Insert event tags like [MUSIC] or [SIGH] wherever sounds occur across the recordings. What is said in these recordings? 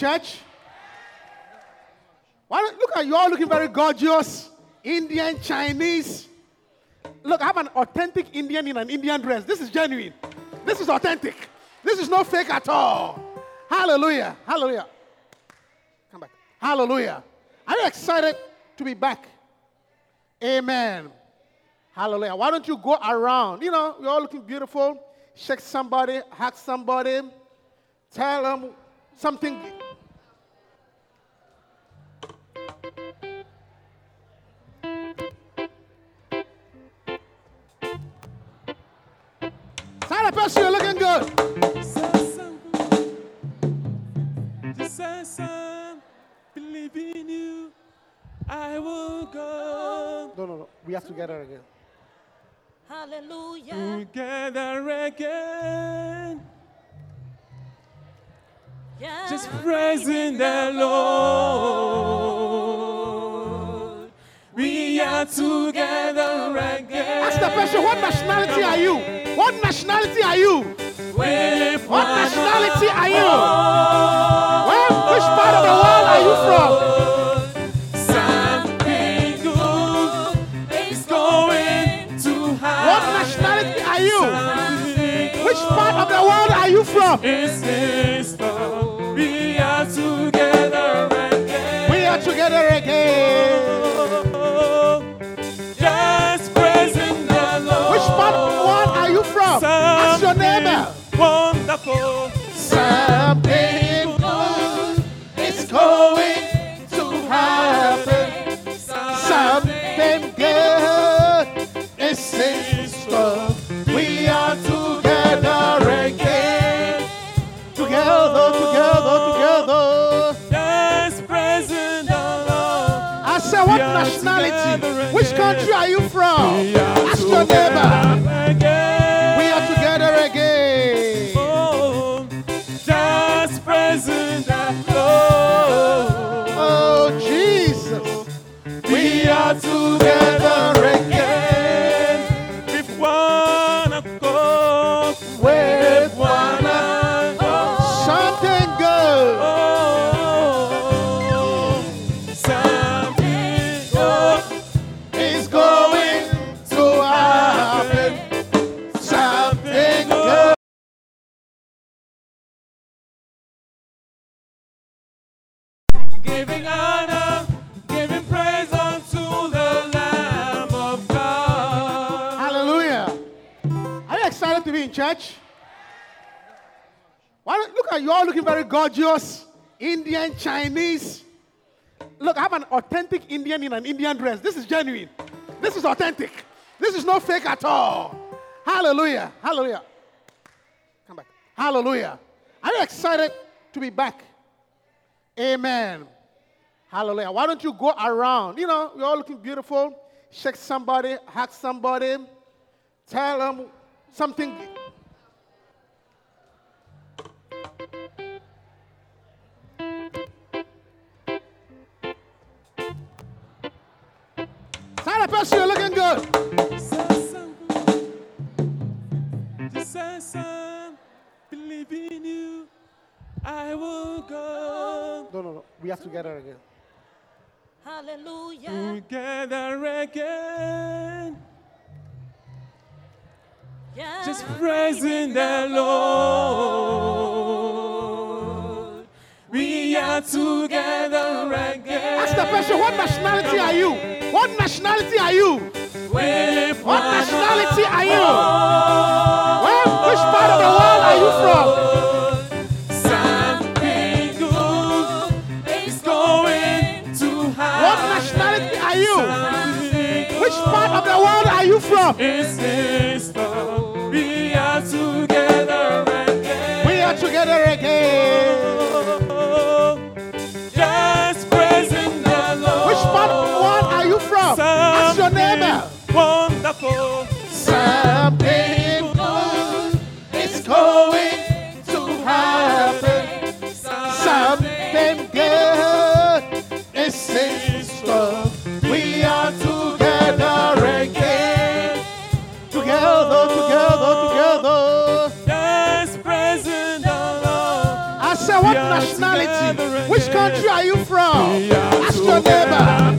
church? Why look at you all looking very gorgeous. Indian, Chinese. Look, I have an authentic Indian in an Indian dress. This is genuine. This is authentic. This is no fake at all. Hallelujah. Hallelujah. Come back. Hallelujah. Are you excited to be back? Amen. Hallelujah. Why don't you go around? You know, you're all looking beautiful. Shake somebody, hug somebody, tell them something. Tell the person you're looking good. Jesus, I believe in you. I will go No, no, no. We have to get her again. Hallelujah. together again. Yeah. Just praising the Lord. We are together again. Ask the person, what nationality are you? What nationality are you? What nationality are you? Where, which part of the world are you from? Something good is going to happen. What nationality are you? Which part of the world are you from? is this love? We are together again. Good is going to happen. Chinese. Look, I have an authentic Indian in an Indian dress. This is genuine. This is authentic. This is no fake at all. Hallelujah. Hallelujah. Come back. Hallelujah. Are you excited to be back? Amen. Hallelujah. Why don't you go around? You know, we're all looking beautiful. Shake somebody, hug somebody, tell them something. Tell the person you're looking good. Jesus, I believe in you. I will go No, no, no. We have to get her again. Hallelujah. together again. Yeah. Just praising the Lord. We are together again. Ask the person, what nationality are you? What nationality are you? What nationality are you? Where, which part of the world are you from? What nationality are you? Which part of the world are you from? We are together again. We are together again. Good is store. We are together again. Together, together, together. The Lord. I say, what nationality? Which country are you from? Ask your neighbor.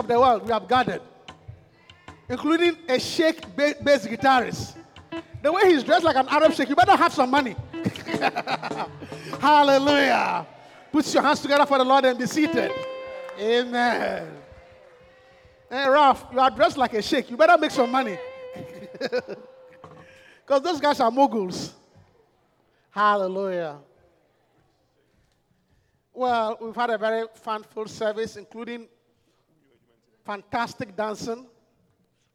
Of the world, we have gathered, including a sheikh ba- bass guitarist. The way he's dressed like an Arab sheikh, you better have some money. [LAUGHS] Hallelujah. Put your hands together for the Lord and be seated. Amen. Hey, Ralph, you are dressed like a sheikh. You better make some money. [LAUGHS] Because those guys are moguls. Hallelujah. Well, we've had a very fun-filled service, including fantastic dancing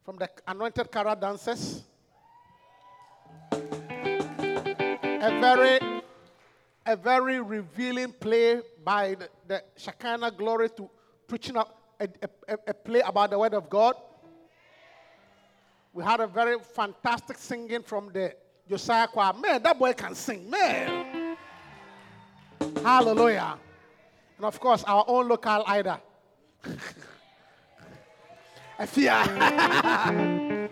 from the anointed Kara dancers. A very, a very revealing play by the, the Shekinah glory to preaching up a, a- a play about the Word of God. We had a very fantastic singing from the Josiah choir. Man, that boy can sing. Man. Hallelujah. And of course, our own local Ida. [LAUGHS] Afia.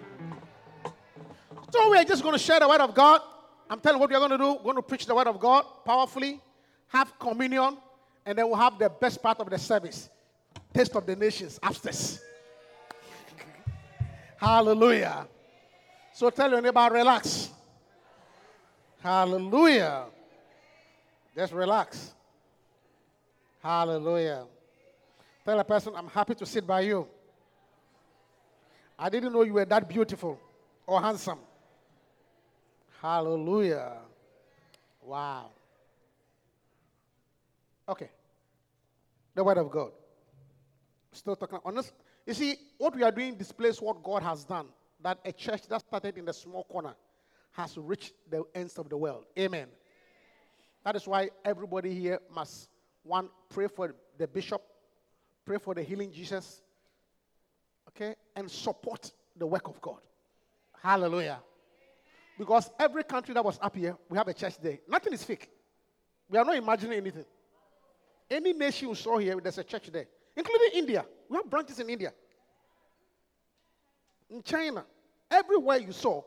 so we're just going to share the word of God. I'm telling you what we're going to do. We're going to preach the word of God powerfully, have communion, and then we'll have the best part of the service. Taste of the nations upstairs. Hallelujah. So tell your neighbor, relax. Hallelujah. Just relax. Hallelujah. Tell a person, I'm happy to sit by you. I didn't know you were that beautiful or handsome. Hallelujah. Wow. Okay. The word of God. Still talking on this. You see, what we are doing displays what God has done. That a church that started in the small corner has reached the ends of the world. Amen. That is why everybody here must one pray for the bishop, pray for the healing Jesus, okay, and support the work of God. Hallelujah. Because every country that was up here, we have a church there. Nothing is fake. We are not imagining anything. Any nation you saw here, there's a church there, including India. We have branches in India, in China, everywhere you saw.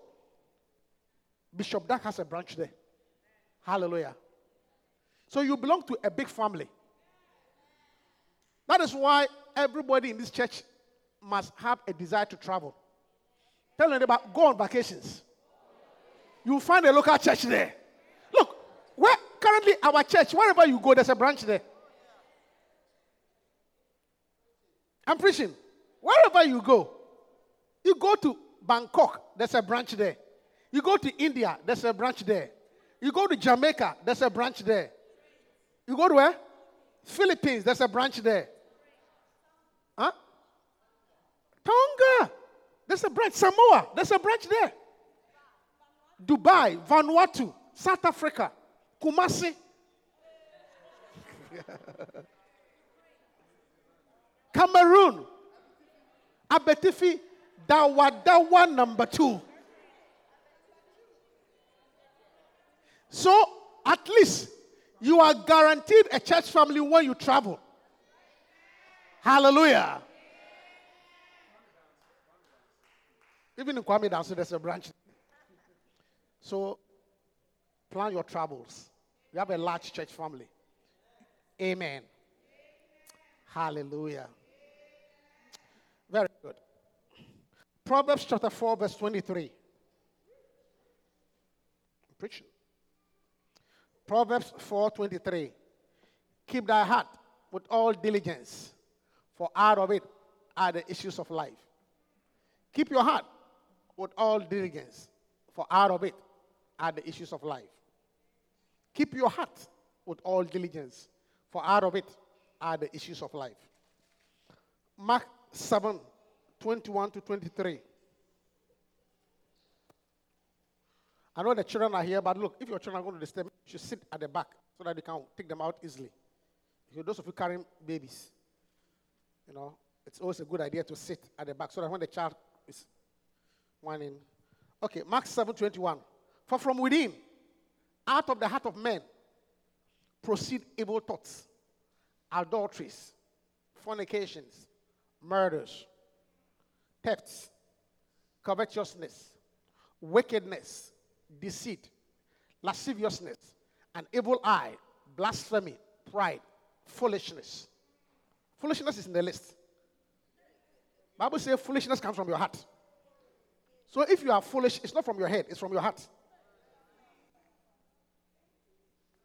Bishop Dag has a branch there. Hallelujah. So you belong to a big family. That is why everybody in this church must have a desire to travel. Tell them about go on vacations. You find a local church there. Look, where currently our church, wherever you go, there's a branch there. I'm preaching. Wherever you go, you go to Bangkok, there's a branch there. You go to India, there's a branch there. You go to Jamaica, there's a branch there. You go to where? Philippines, there's a branch there. Huh? Tonga, there's a branch. Samoa, there's a branch there. Dubai, Vanuatu, South Africa, Kumasi. [LAUGHS] Cameroon, Abetifi, Dawadawa number two. So at least you are guaranteed a church family when you travel. Hallelujah. Even in Kwame Danso, there's a branch. So plan your travels. You have a large church family. Amen. Hallelujah. Very good. Proverbs chapter 4, verse 23. I'm preaching. Proverbs 4:23. Keep thy heart with all diligence, for out of it are the issues of life. Keep your heart with all diligence, for out of it are the issues of life. Keep your heart with all diligence, for out of it are the issues of life. Mark 7 21 to 23. I know the children are here, but look, if your children are going to the step, you should sit at the back so that you can take them out easily. If those of you carrying babies, you know, it's always a good idea to sit at the back so that when the child is whining. Okay, Mark 7 21. For from within, out of the heart of men, proceed evil thoughts, adulteries, fornications, murders, thefts, covetousness, wickedness, deceit, lasciviousness, an evil eye, blasphemy, pride, foolishness. Foolishness is in the list. Bible says foolishness comes from your heart. So if you are foolish, it's not from your head, it's from your heart.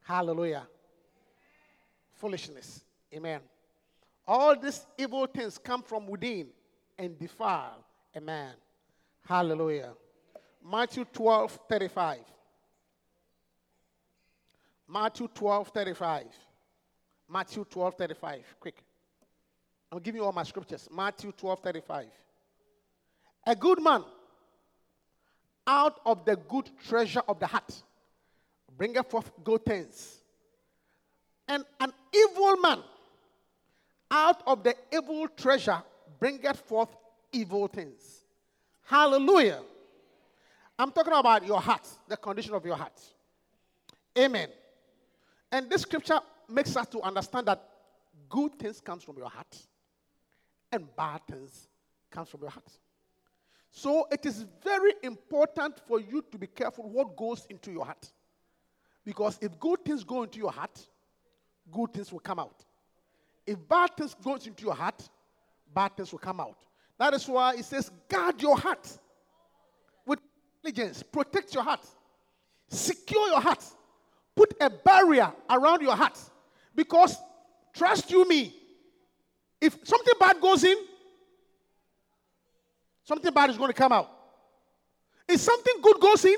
Hallelujah. Foolishness. Amen. All these evil things come from within and defile a man. Hallelujah. Matthew 12 35. Matthew 12 35. Matthew 12 35. Quick. I'll give you all my scriptures. Matthew 12 35. A good man out of the good treasure of the heart bringeth forth good things. And an evil man out of the evil treasure bringeth forth evil things. Hallelujah. I'm talking about your heart, the condition of your heart. Amen. And this scripture makes us to understand that good things comes from your heart and bad things comes from your heart. So it is very important for you to be careful what goes into your heart. Because if good things go into your heart, good things will come out. If bad things go into your heart, bad things will come out. That is why it says, guard your heart with diligence. Protect your heart. Secure your heart. Put a barrier around your heart. Because, trust you me, if something bad goes in, something bad is going to come out. If something good goes in,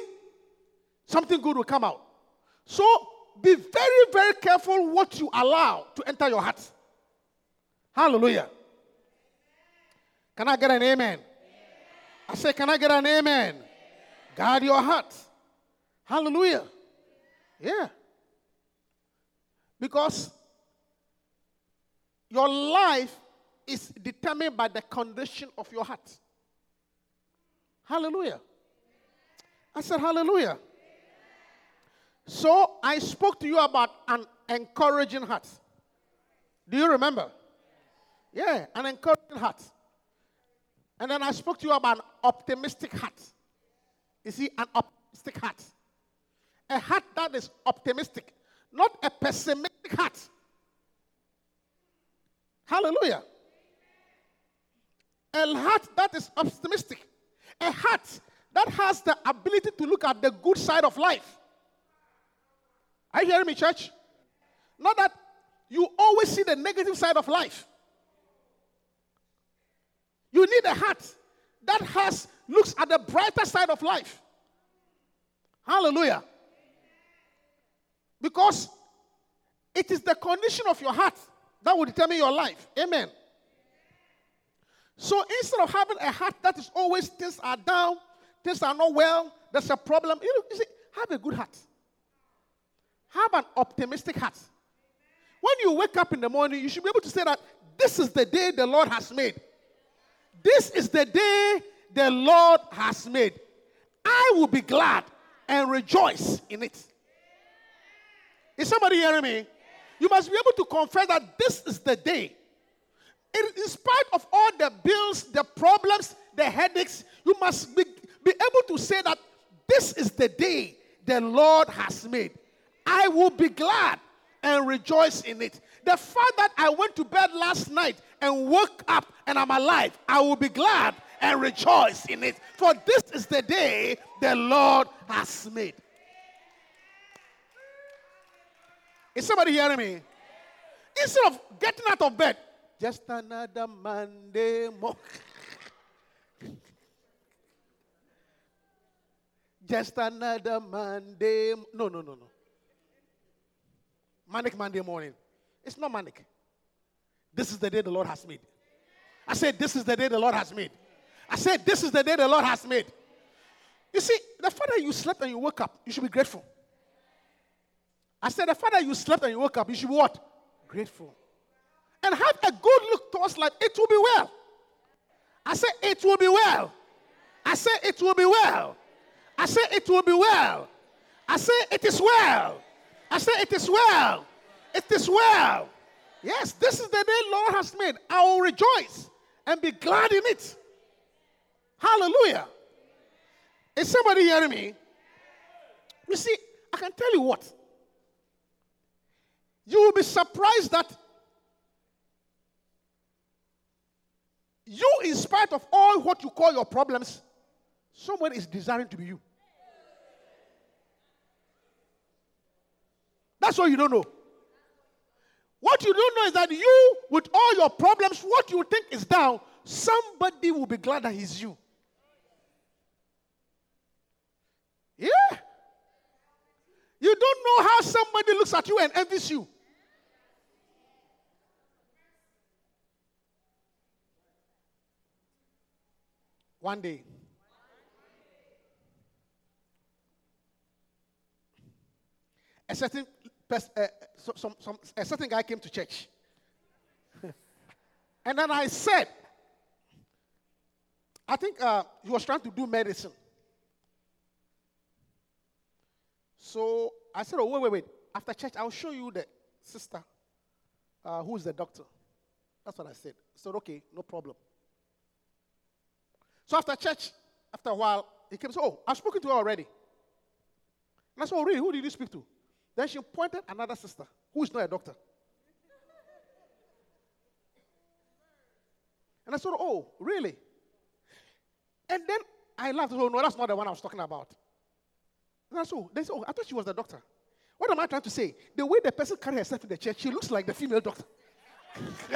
something good will come out. So be very, very careful what you allow to enter your heart. Hallelujah. Can I get an amen? I say, can I get an amen? Guard your heart. Hallelujah. Yeah. Because your life is determined by the condition of your heart. Hallelujah. I said, Hallelujah. So I spoke to you about an encouraging heart. Do you remember? Yeah, an encouraging heart. And then I spoke to you about an optimistic heart. You see, an optimistic heart. A heart that is optimistic, not a pessimistic heart. Hallelujah. A heart that is optimistic. A heart that has the ability to look at the good side of life. Are you hearing me, church? Not that you always see the negative side of life. You need a heart that has looks at the brighter side of life. Hallelujah. Because it is the condition of your heart that will determine your life. Amen. So instead of having a heart that is always things are down, things are not well, there's a problem, you, know, you see, have a good heart. Have an optimistic heart. When you wake up in the morning, you should be able to say that this is the day the Lord has made. This is the day the Lord has made. I will be glad and rejoice in it. Is somebody hearing me? You must be able to confess that this is the day. In, spite of all the bills, the problems, the headaches, you must be, be able to say that this is the day the Lord has made. I will be glad and rejoice in it. The fact that I went to bed last night and woke up and I'm alive, I will be glad and rejoice in it. For this is the day the Lord has made. Is somebody hearing me? Instead of getting out of bed, just another Monday morning. just another Monday. No, no, no, no. Manic Monday morning. It's not manic. This is the day the Lord has made. I said, This is the day the Lord has made. I said, This is the day the Lord has made. You see, the fact that you slept and you woke up, you should be grateful. I said, the fact that you slept and you woke up, you should be what? Grateful. And have life. It will be well. I said, It will be well. I said, It will be well. I said, It will be well. I said, It is well. I said, It is well. It is well. Yes, this is the day Lord has made. I will rejoice and be glad in it. Hallelujah. Is somebody hearing me? You see, I can tell you what. You will be surprised that you, in spite of all what you call your problems, someone is desiring to be you. That's what you don't know. What you don't know is that you, with all your problems, what you think is down, somebody will be glad that he's you. Yeah. You don't know how somebody looks at you and envies you. One day, a certain pers- uh, so, some, some, a certain guy came to church. [LAUGHS] and then I said, I think uh, he was trying to do medicine. So I said, Oh, wait, wait, wait. After church, I'll show you the sister uh, who is the doctor. That's what I said. Said, Okay, no problem. So after church, after a while, he came and said, Oh, I've spoken to her already. And I said, Oh, really? Who did you speak to? Then she pointed another sister who is not a doctor. And I said, Oh, really? And then I laughed. Oh, no, that's not the one I was talking about. And I said, oh, they said, oh, I thought she was the doctor. What am I trying to say? The way the person carried herself in the church, she looks like the female doctor. [LAUGHS]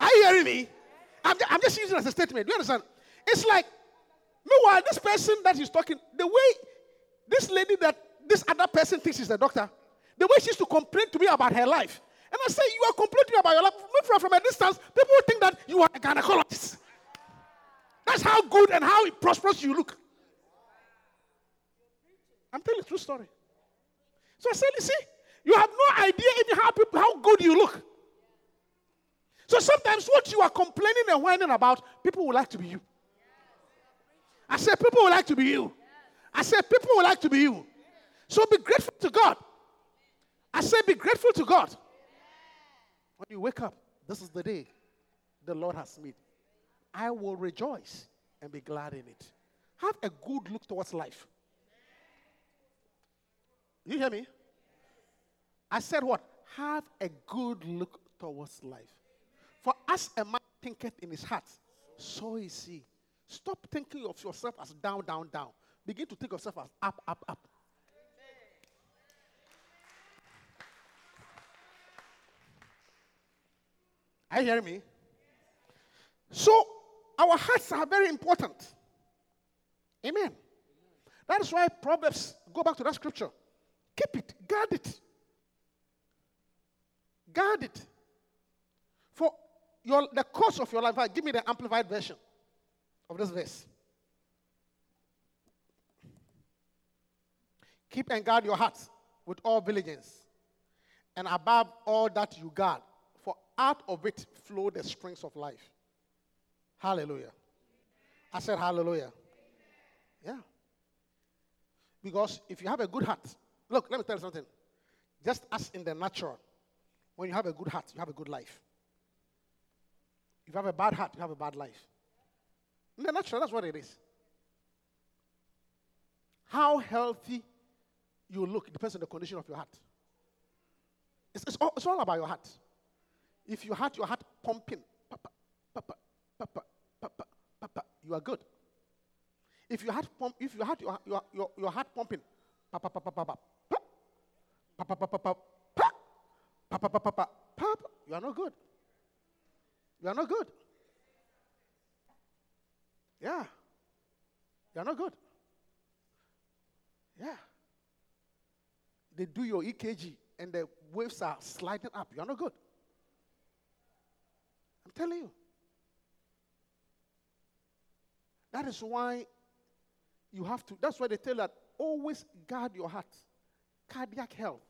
Are you hearing me? I'm, I'm just using it as a statement. Do you understand? It's like, meanwhile, this person that is talking, the way this lady that this other person thinks is the doctor, the way she used to complain to me about her life. And I say, You are complaining about your life. From, from a distance, people think that you are a gynecologist. That's how good and how prosperous you look. I'm telling a true story. So I said, you see, you have no idea how people, how good you look. So sometimes what you are complaining and whining about, people would like to be you. I said, people would like to be you. I said, people would like to be you. So be grateful to God. I said, be grateful to God. When you wake up, this is the day the Lord has made. I will rejoice and be glad in it. Have a good look towards life. You hear me? I said what? Have a good look towards life. For as a man thinketh in his heart, so is he. Stop thinking of yourself as down, down, down. Begin to think of yourself as up, up, up. Are you hearing me? So, our hearts are very important. Amen. That is why Proverbs, go back to that scripture. Keep it, guard it. Guard it. Your, the course of your life, give me the amplified version of this verse. Keep and guard your heart with all diligence, and above all that you guard, for out of it flow the springs of life. Hallelujah. I said, Hallelujah. Yeah. Because if you have a good heart, look, let me tell you something. Just as in the natural, when you have a good heart, you have a good life. If you have a bad heart, you have a bad life. In the natural, that's what it is. How healthy you look depends on the condition of your heart. It's, it's, all, it's all about your heart. If you had your heart pumping, papa, papa, papa, papa, papa, you are good. If you had pump, if you had your, your, your, your heart pumping, papa, papa, papa, papa, papa, papa, papa, papa, papa, papa, you are not good. You are not good. Yeah. You are not good. Yeah. They do your EKG and the waves are sliding up. You are not good. I'm telling you. That is why you have to, that's why they tell that always guard your heart, cardiac health.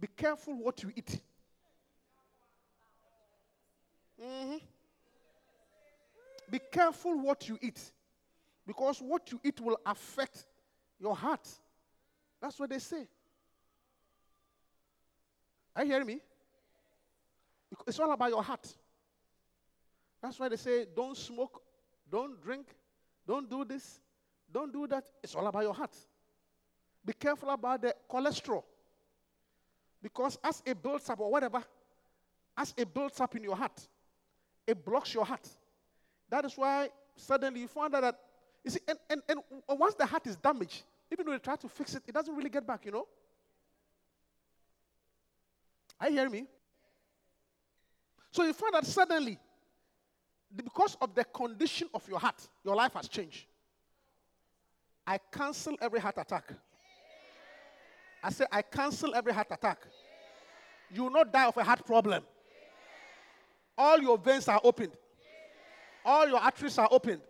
Be careful what you eat. Mhm. Be careful what you eat. Because what you eat will affect your heart. That's what they say. Are you hearing me? It's all about your heart. That's why they say don't smoke, don't drink, don't do this, don't do that. It's all about your heart. Be careful about the cholesterol. Because as it builds up or whatever, as it builds up in your heart, it blocks your heart. That is why suddenly you find out that, you see, and, and, and once the heart is damaged, even though they try to fix it, it doesn't really get back, you know? Are you hearing me? So you find that suddenly, because of the condition of your heart, your life has changed. I cancel every heart attack. I say, I cancel every heart attack. You will not die of a heart problem. All your veins are opened. All your arteries are opened.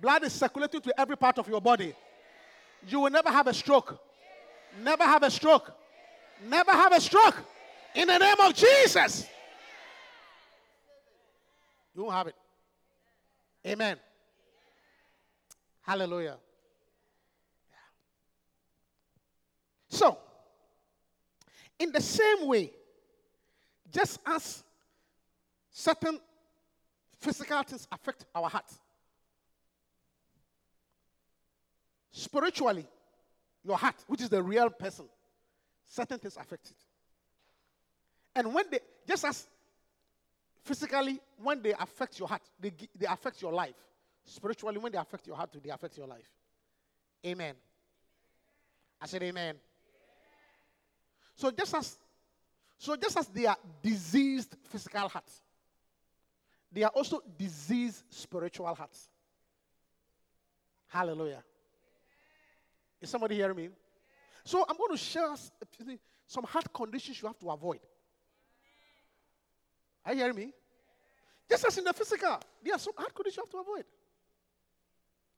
Blood is circulating to every part of your body. You will never have a stroke. Never have a stroke. Never have a stroke. In the name of Jesus. You won't have it. Amen. Hallelujah. So, in the same way, just as certain physical things affect our heart, spiritually, your heart, which is the real person, certain things affect it. And when they, just as physically, when they affect your heart, they, they affect your life. Spiritually, when they affect your heart, they affect your life. Amen. I said amen. So just as so just as they are diseased physical hearts, they are also diseased spiritual hearts. Hallelujah. Is somebody hearing me? So I'm going to share some heart conditions you have to avoid. Are you hearing me? Just as in the physical, there are some heart conditions you have to avoid.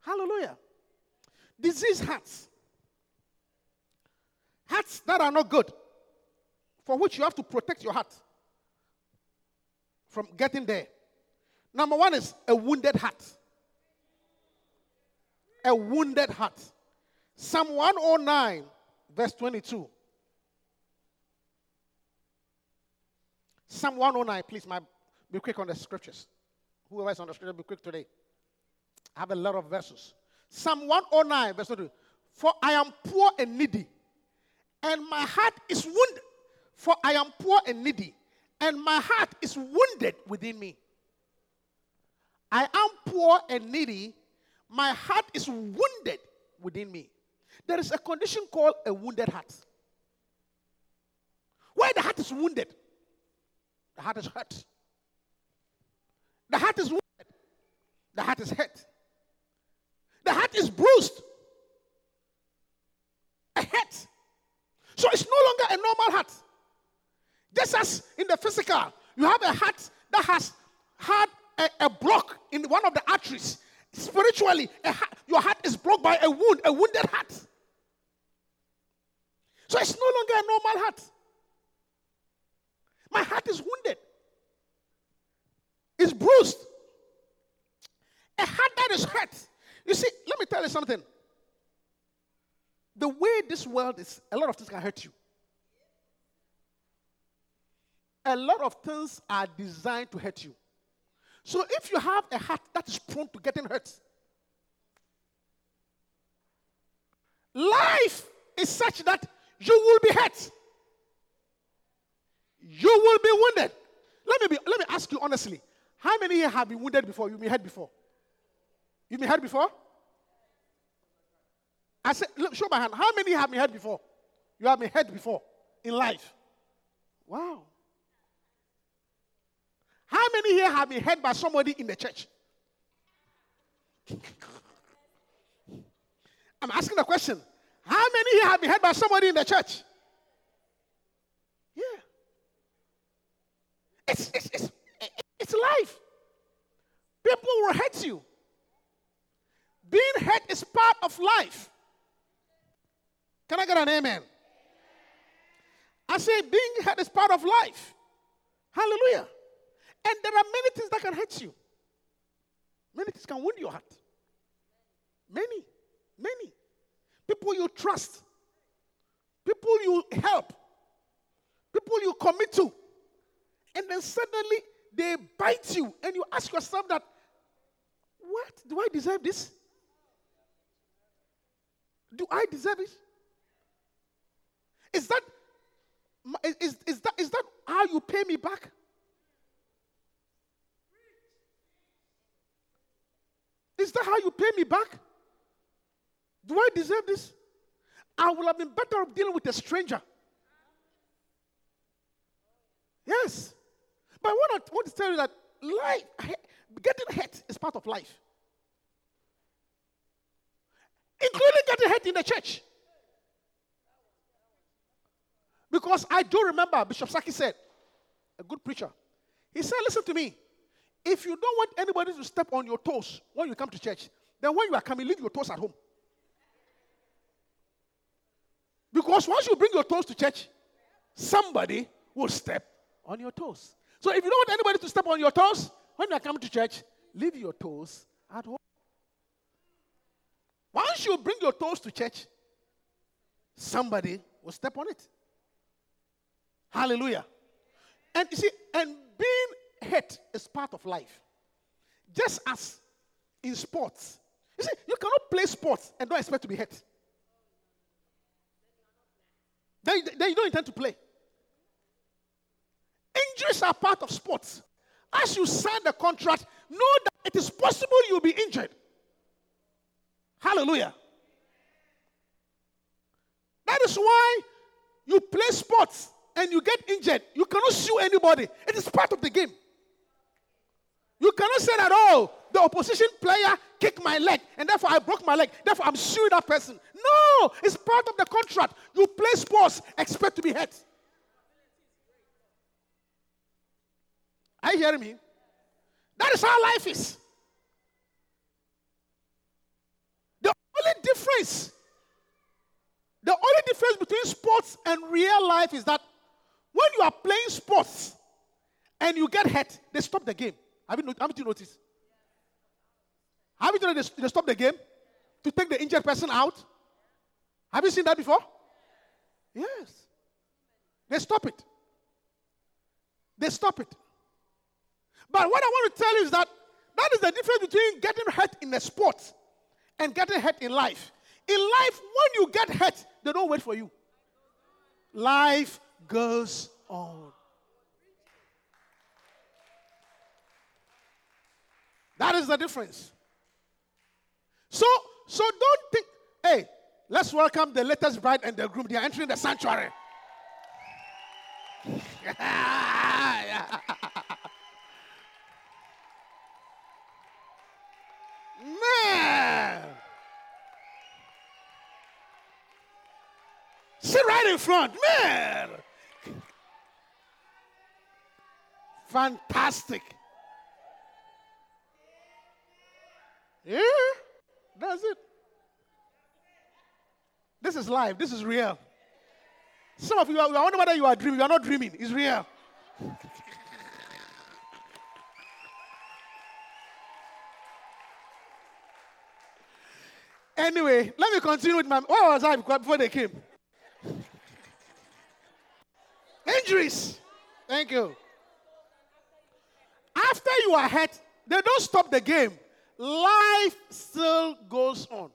Hallelujah. Disease hearts. Hearts that are not good, for which you have to protect your heart from getting there. Number one is a wounded heart. A wounded heart. Psalm 109, verse 22. Psalm 109, please, my, be quick on the scriptures. Whoever is on the scripture, be quick today. I have a lot of verses. Psalm 109, verse 22. For I am poor and needy, and my heart is wounded. For I am poor and needy, and my heart is wounded within me. I am poor and needy, my heart is wounded within me. There is a condition called a wounded heart. Where the heart is wounded, the heart is hurt. The heart is wounded, the heart is hurt. The heart is bruised, a hurt. So it's no longer a normal heart. Just as in the physical, you have a heart that has had a, a block in one of the arteries. Spiritually, your heart is blocked by a wound, a wounded heart. So it's no longer a normal heart. My heart is wounded. It's bruised. A heart that is hurt. You see, let me tell you something. The way this world is, a lot of things can hurt you. A lot of things are designed to hurt you. So if you have a heart that is prone to getting hurt, life is such that you will be hurt. You will be wounded. Let me be, let me ask you honestly. How many have been wounded before? You've been hurt before? You've been hurt before? I said, look, show my hand. How many have been hurt before? You have been hurt before in life. Wow. How many here have been hurt by somebody in the church? I'm asking a question. How many here have been hurt by somebody in the church? Yeah. It's, it's, it's, it's life. People will hurt you. Being hurt is part of life. Can I get an amen? I say being hurt is part of life. Hallelujah. And there are many things that can hurt you. Many things can wound your heart. Many, many. People you trust, people you help, people you commit to. And then suddenly they bite you, and you ask yourself that, what? Do I deserve this? Do I deserve it? Is that is, is that is that how you pay me back? Is that how you pay me back? Do I deserve this? I would have been better off dealing with a stranger. Yes. But I want to, want to tell you that life, getting hurt is part of life, including getting hurt in the church. Because I do remember Bishop Saki said, a good preacher, he said, Listen to me. If you don't want anybody to step on your toes when you come to church, then when you are coming, leave your toes at home. Because once you bring your toes to church, somebody will step on your toes. So if you don't want anybody to step on your toes when you are coming to church, leave your toes at home. Once you bring your toes to church, somebody will step on it. Hallelujah. And you see, and being hurt is part of life. Just as in sports. You see, you cannot play sports and don't expect to be hurt. Then, then you don't intend to play. Injuries are part of sports. As you sign the contract, know that it is possible you'll be injured. Hallelujah. That is why you play sports and you get injured. You cannot sue anybody. It is part of the game. You cannot say that, oh, the opposition player kicked my leg and therefore I broke my leg. Therefore I'm suing that person. No, it's part of the contract. You play sports, expect to be hurt. Are you hearing me? That is how life is. The only difference, the only difference between sports and real life is that when you are playing sports and you get hurt, they stop the game. Have you, haven't you noticed? Have you noticed they, they stop the game to take the injured person out? Have you seen that before? Yes. They stop it. They stop it. But what I want to tell you is that that is the difference between getting hurt in a sport and getting hurt in life. In life, when you get hurt, they don't wait for you. Life goes on. That is the difference. So, so don't think, hey, let's welcome the latest bride and the groom. They are entering the sanctuary. Man. Sit right in front. Man. Fantastic. Yeah, that's it. This is life. This is real. Some of you are, are wondering whether you are dreaming. You are not dreaming. It's real. anyway, let me continue with my. Where was I before they came? Injuries. Thank you. After you are hurt, they don't stop the game. Life still goes on.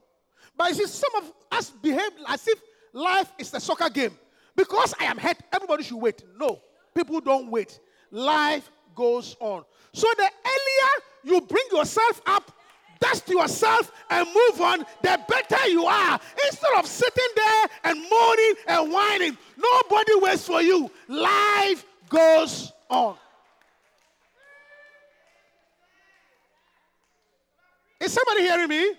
But you see, some of us behave as if life is a soccer game. Because I am hurt, everybody should wait. No, people don't wait. Life goes on. So the earlier you bring yourself up, dust yourself, and move on, the better you are. Instead of sitting there and moaning and whining, nobody waits for you. Life goes on. Is somebody hearing me?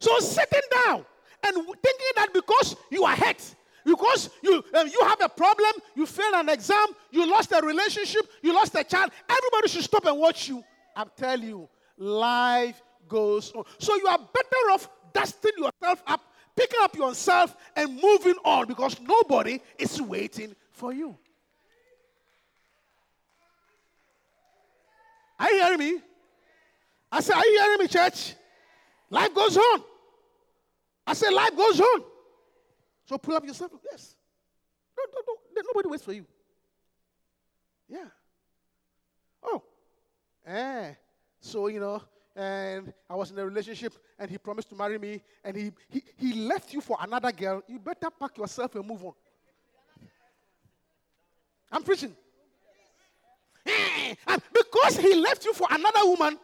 So sitting down and thinking that because you are hurt, because you uh, you have a problem, you failed an exam, you lost a relationship, you lost a child, everybody should stop and watch you. I'm telling you, life goes on. So you are better off dusting yourself up, picking up yourself, and moving on because nobody is waiting for you. Are you hearing me? I said, Are you hearing me, church? Life goes on. I said, Life goes on. So pull up yourself. Yes. No, no, no. Nobody waits for you. Yeah. Oh. Eh. So, you know, and I was in a relationship and he promised to marry me and he, he, he left you for another girl. You better pack yourself and move on. I'm preaching. Eh, and because he left you for another woman,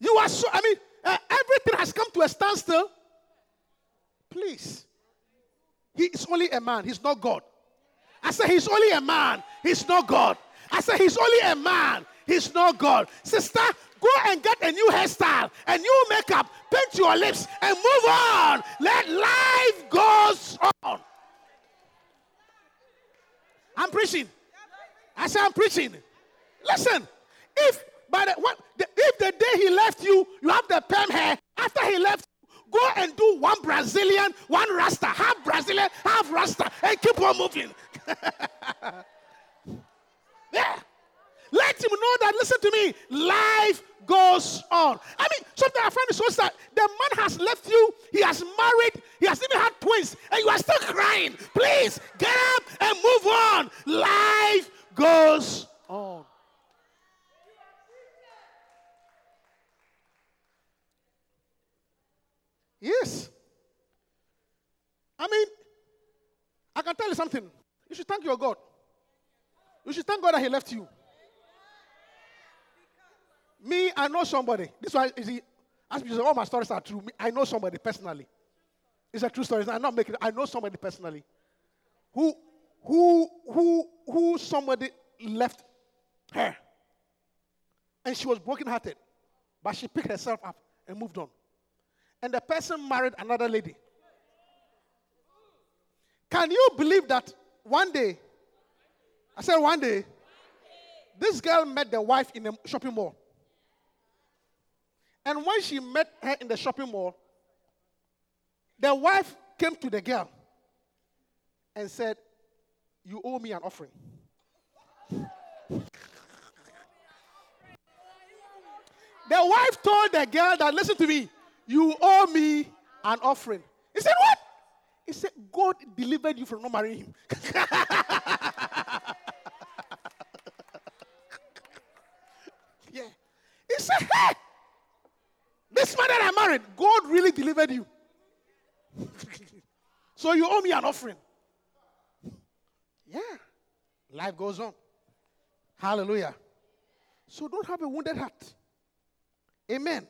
you are so, I mean, uh, everything has come to a standstill. Please. He is only a man, he's not God. I said, He's only a man, he's not God. I said, He's only a man, he's not God. Sister, go and get a new hairstyle, a new makeup, paint your lips, and move on. Let life goes on. I'm preaching. I said, I'm preaching. Listen, if by the, what, the, if the day he left you, you have the perm hair, after he left, go and do one Brazilian, one Rasta, half Brazilian, half Rasta, and keep on moving. [LAUGHS] yeah. Let him know that, listen to me, life goes on. I mean, something I find it so sad. The man has left you, he has married, he has even had twins, and you are still crying. Please get up and move on. Life goes on. Yes. I mean, I can tell you something. You should thank your God. You should thank God that He left you. Me, I know somebody. This one is he, as you say, all my stories are true. I know somebody personally. It's a true story. I'm not making. I know somebody personally, who, who, who, who somebody left her, and she was brokenhearted, but she picked herself up and moved on and the person married another lady. Can you believe that one day, I said one day, this girl met the wife in a shopping mall. And when she met her in the shopping mall, the wife came to the girl and said, You owe me an offering. [LAUGHS] the wife told the girl that, Listen to me, you owe me an offering. He said, What? He said, God delivered you from not marrying him. [LAUGHS] yeah. He said, Hey, this man that I married, God really delivered you. [LAUGHS] so you owe me an offering. Yeah. Life goes on. Hallelujah. So don't have a wounded heart. Amen.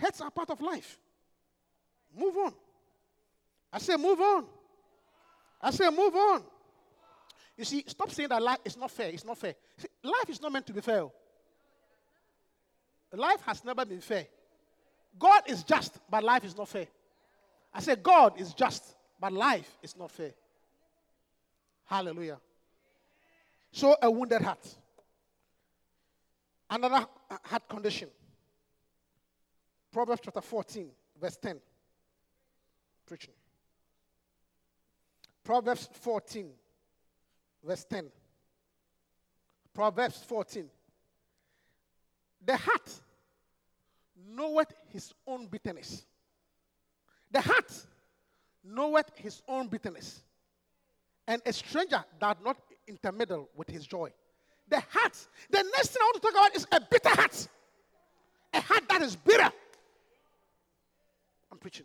Hurts are part of life. Move on. I say, move on. I say, move on. You see, stop saying that life is not fair. It's not fair. See, life is not meant to be fair. Oh. Life has never been fair. God is just, but life is not fair. I say, God is just, but life is not fair. Hallelujah. So, a wounded heart. Another heart condition. Proverbs chapter 14, verse 10. preaching. Proverbs 14, verse 10. Proverbs 14. The heart knoweth his own bitterness. The heart knoweth his own bitterness. And a stranger does not intermeddle with his joy. The heart. The next thing I want to talk about is a bitter heart. A heart that is bitter. I'm preaching.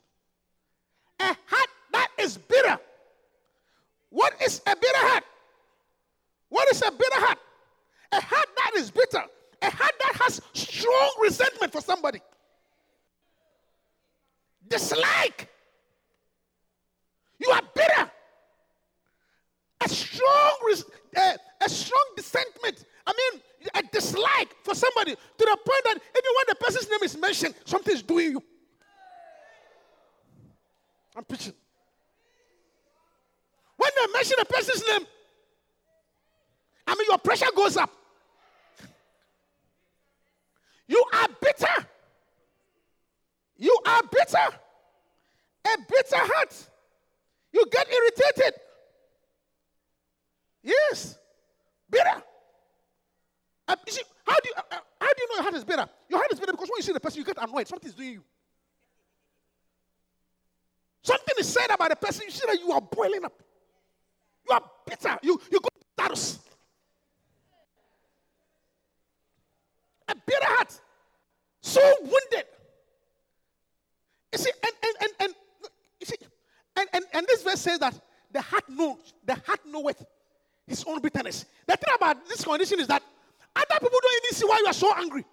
A heart that is bitter. What is a bitter heart? What is a bitter heart? A heart that is bitter. A heart that has strong resentment for somebody. Dislike. You are bitter. A strong, res- uh, a strong resentment. I mean, a dislike for somebody to the point that even when the person's name is mentioned, something is doing you. I'm preaching. When they mention a person's name, I mean, your pressure goes up. You are bitter. You are bitter. A bitter heart. You get irritated. Yes. Bitter. Uh, see, how do you, uh, uh, how do you know your heart is bitter? Your heart is bitter because when you see the person, you get annoyed. Something is doing you. Something is said about the person, you see that you are boiling up. You are bitter. You, you go status. A bitter heart. So wounded. You see, and, and, and, and you see, and, and, and this verse says that the heart knows, the heart knoweth his own bitterness. The thing about this condition is that other people don't even see why you are so angry.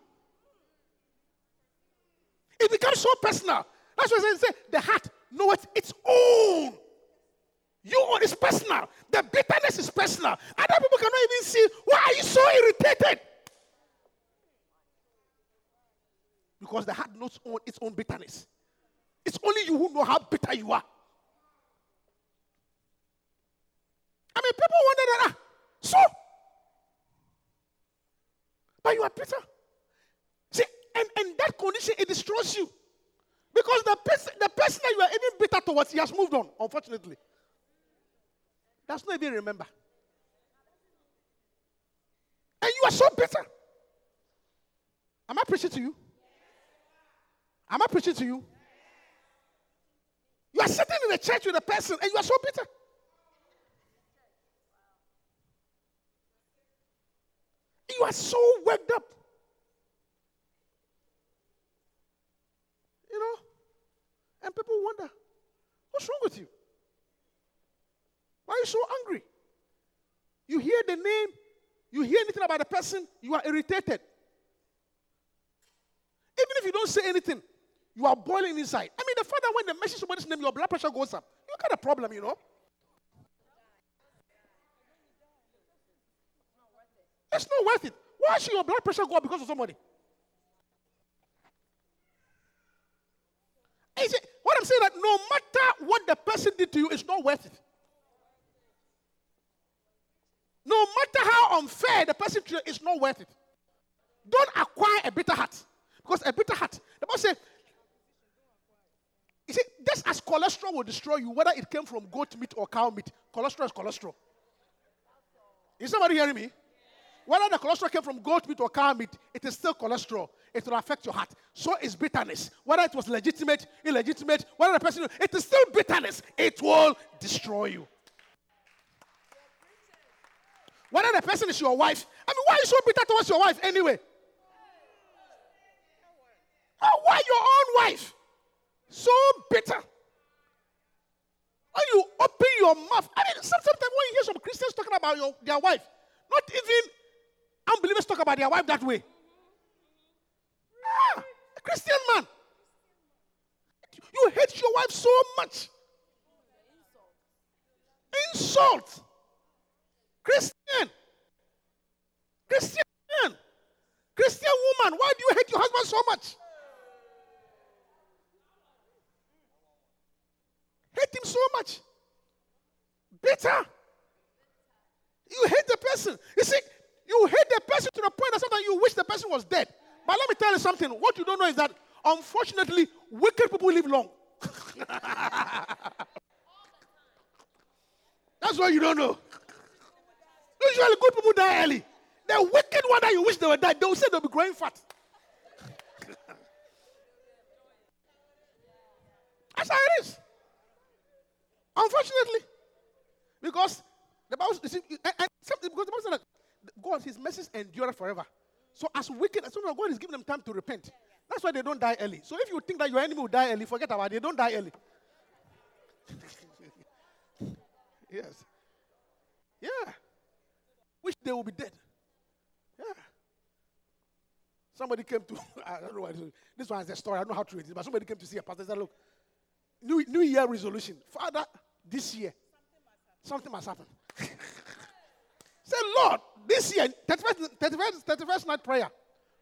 It becomes so personal. That's why I say the heart knoweth its its own. You own is personal. The bitterness is personal. Other people cannot even see why are you so irritated. Because the heart knows own, its own bitterness. It's only you who know how bitter you are. I mean, people wonder that, ah, so. But you are bitter. See, and, and that condition, it destroys you. Because the person, the person that you are even bitter towards, he has moved on, unfortunately. That's not even remember. And you are so bitter. Am I preaching to you? Am I preaching to you? You are sitting in a church with a person and you are so bitter. You are so worked up. You know? And people wonder, what's wrong with you? Why are you so angry? You hear the name, you hear anything about the person, you are irritated. Even if you don't say anything, you are boiling inside. I mean, the fact that when they mention somebody's name, your blood pressure goes up. You got a problem, you know. It's not worth it. Why should your blood pressure go up because of somebody? Is it, I'm saying that no matter what the person did to you, it's not worth it. No matter how unfair the person treated, it's not worth it. Don't acquire a bitter heart. Because a bitter heart, the Bible says, you see, just as cholesterol will destroy you, whether it came from goat meat or cow meat, cholesterol is cholesterol. Is somebody hearing me? Whether the cholesterol came from goat meat or cow meat, it is still cholesterol. It will affect your heart. So is bitterness. Whether it was legitimate, illegitimate, whether the person, it is still bitterness. It will destroy you. Whether the person is your wife, I mean, why are you so bitter towards your wife anyway? Oh, why your own wife? So bitter. When you open your mouth, I mean, sometimes when you hear some Christians talking about your, their wife, not even unbelievers talk about their wife that way. Ah, a Christian man. You hate your wife so much. Insult. Christian. Christian man. Christian woman. Why do you hate your husband so much? Hate him so much. Bitter. You hate the person. You see, you hate the person to the point that sometimes you wish the person was dead. But let me tell you something. What you don't know is that, unfortunately, wicked people live long. [LAUGHS] That's why you don't know. Usually, good people die early. The wicked one that you wish they were dead, they will say they'll be growing fat. [LAUGHS] That's how it is. Unfortunately. Because the Bible, see, and, and because the Bible says that God, His message endure forever. So, as wicked, as soon as God is giving them time to repent, that's why they don't die early. So, if you think that your enemy will die early, forget about it. They don't die early. [LAUGHS] yes. Yeah. Wish they will be dead. Yeah. Somebody came to, [LAUGHS] I don't know is. This one is a story. I don't know how true it is, but somebody came to see a pastor and said, Look, New, New Year resolution. Father, this year, something must happen. [LAUGHS] Say, Lord, this year, 31st, 31st, 31st night prayer.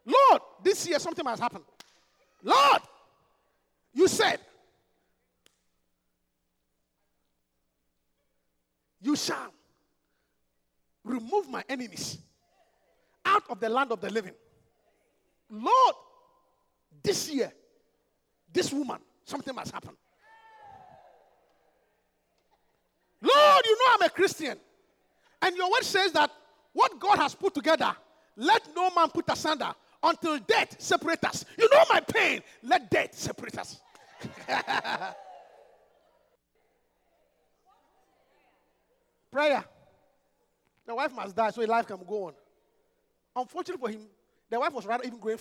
Lord, this year something has happened. Lord, you said, you shall remove my enemies out of the land of the living. Lord, this year, this woman, something must happen. Lord, you know I'm a Christian. And your word says that what God has put together, let no man put asunder until death separate us. You know my pain. Let death separate us. [LAUGHS] Prayer. The wife must die so his life can go on. Unfortunately for him, the wife was rather even going.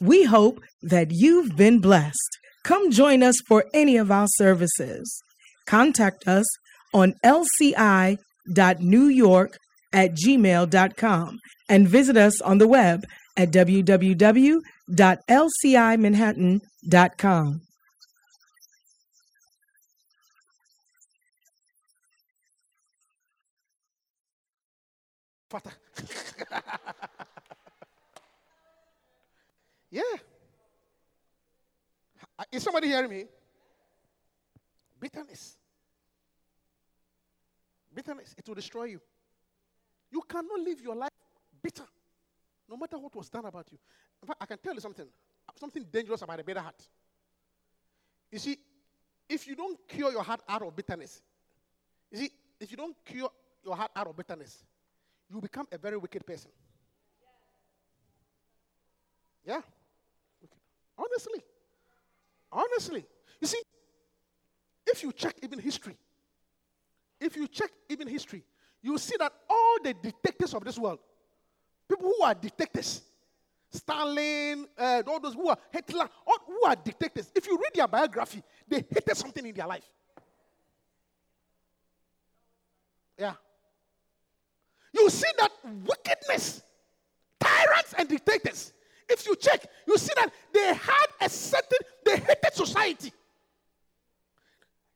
We hope that you've been blessed. Come join us for any of our services. Contact us on lci.newyork at gmail.com and visit us on the web at www.lcimanhattan.com. [LAUGHS] Yeah. Is somebody hearing me? Bitterness. Bitterness, it will destroy you. You cannot live your life bitter, no matter what was done about you. In fact, I can tell you something, something dangerous about a bitter heart. You see, if you don't cure your heart out of bitterness, you see, if you don't cure your heart out of bitterness, you become a very wicked person. Yeah. Honestly. Honestly. You see, if you check even history, if you check even history, you see that all the dictators of this world, people who are dictators, Stalin, uh, all those who are Hitler, all who are dictators, if you read their biography, they hated something in their life. Yeah. You see that wickedness, tyrants and dictators. If you check, you see that they had a certain, they hated society.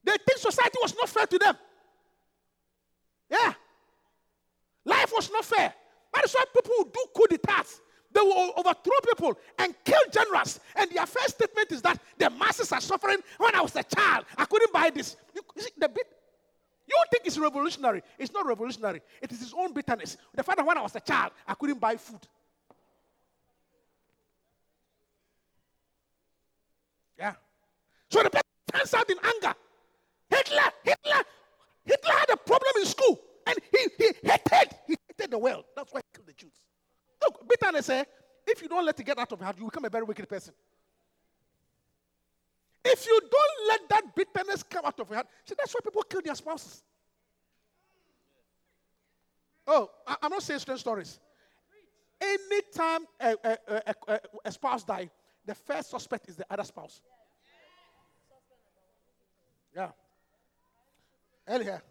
They think society was not fair to them. Yeah. Life was not fair. That is why people who do coup d'etats, they will overthrow people and kill generals. And their first statement is that the masses are suffering. When I was a child, I couldn't buy this. You, you see, the bit, you think it's revolutionary. It's not revolutionary. It is his own bitterness. The fact that when I was a child, I couldn't buy food. Yeah. So the person turns out in anger. Hitler, Hitler, Hitler had a problem in school. And he, he hated, he hated the world. That's why he killed the Jews. Look, bitterness, eh? If you don't let it get out of your heart, you become a very wicked person. If you don't let that bitterness come out of your heart, see, that's why people kill their spouses. Oh, I, am not saying strange stories. Anytime a, a, a, a, a spouse dies, the first suspect is the other spouse. Yeah. Earlier.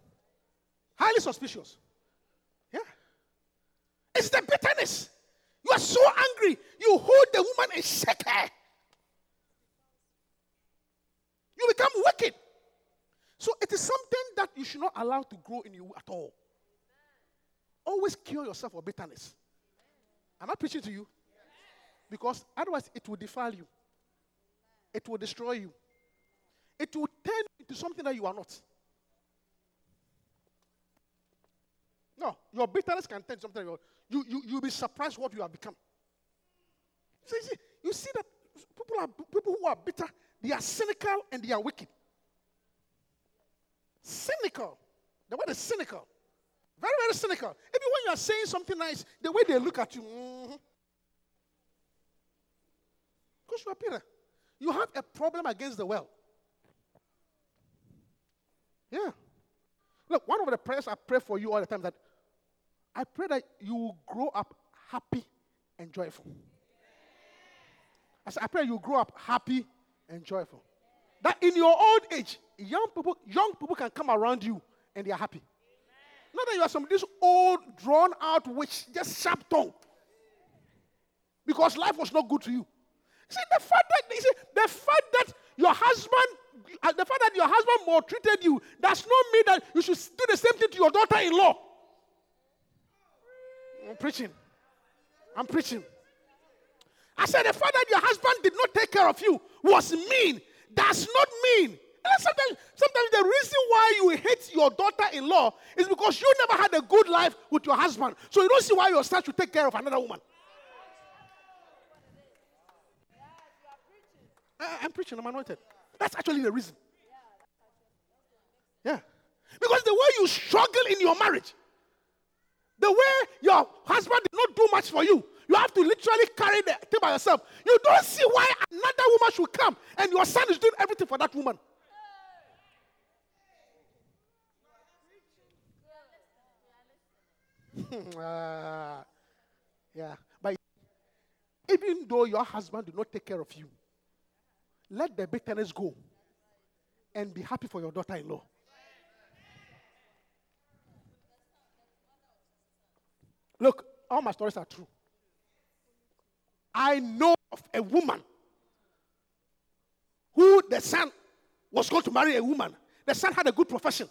Highly suspicious. Yeah. It's the bitterness. You are so angry. You hold the woman and shake her. You become wicked. So it is something that you should not allow to grow in you at all. Always cure yourself of bitterness. Am I preaching to you? Because otherwise it will defile you. It will destroy you. It will turn into something that you are not. No, your bitterness can turn something. You, you, you'll be surprised what you have become. See, see, you see that people are people who are bitter, they are cynical and they are wicked. Cynical. The word is cynical. Very, very cynical. Even when you are saying something nice, the way they look at you, mhm. because you are bitter. You have a problem against the well. Yeah. Look, one of the prayers I pray for you all the time that I pray that you will grow up happy and joyful. I, said, I pray you grow up happy and joyful. That in your old age, young people, young people can come around you and they are happy. Not that you are some this old, drawn out witch, just sharp tongue. Because life was not good to you. See, the fact that you see, the fact that your husband, uh, the fact that your husband maltreated you, does not mean that you should do the same thing to your daughter-in-law. I'm preaching. I'm preaching. I said the fact that your husband did not take care of you was mean. Does not mean. Sometimes, sometimes the reason why you hate your daughter-in-law is because you never had a good life with your husband. So you don't see why your son should take care of another woman. I- I'm preaching, I'm anointed. That's actually the reason. Yeah. Because the way you struggle in your marriage, the way your husband did not do much for you, you have to literally carry the thing by yourself. You don't see why another woman should come and your son is doing everything for that woman. Ah, yeah. But even though your husband did not take care of you, let the bitterness go and be happy for your daughter in law. Look, all my stories are true. I know of a woman who the son was going to marry a woman. The son had a good profession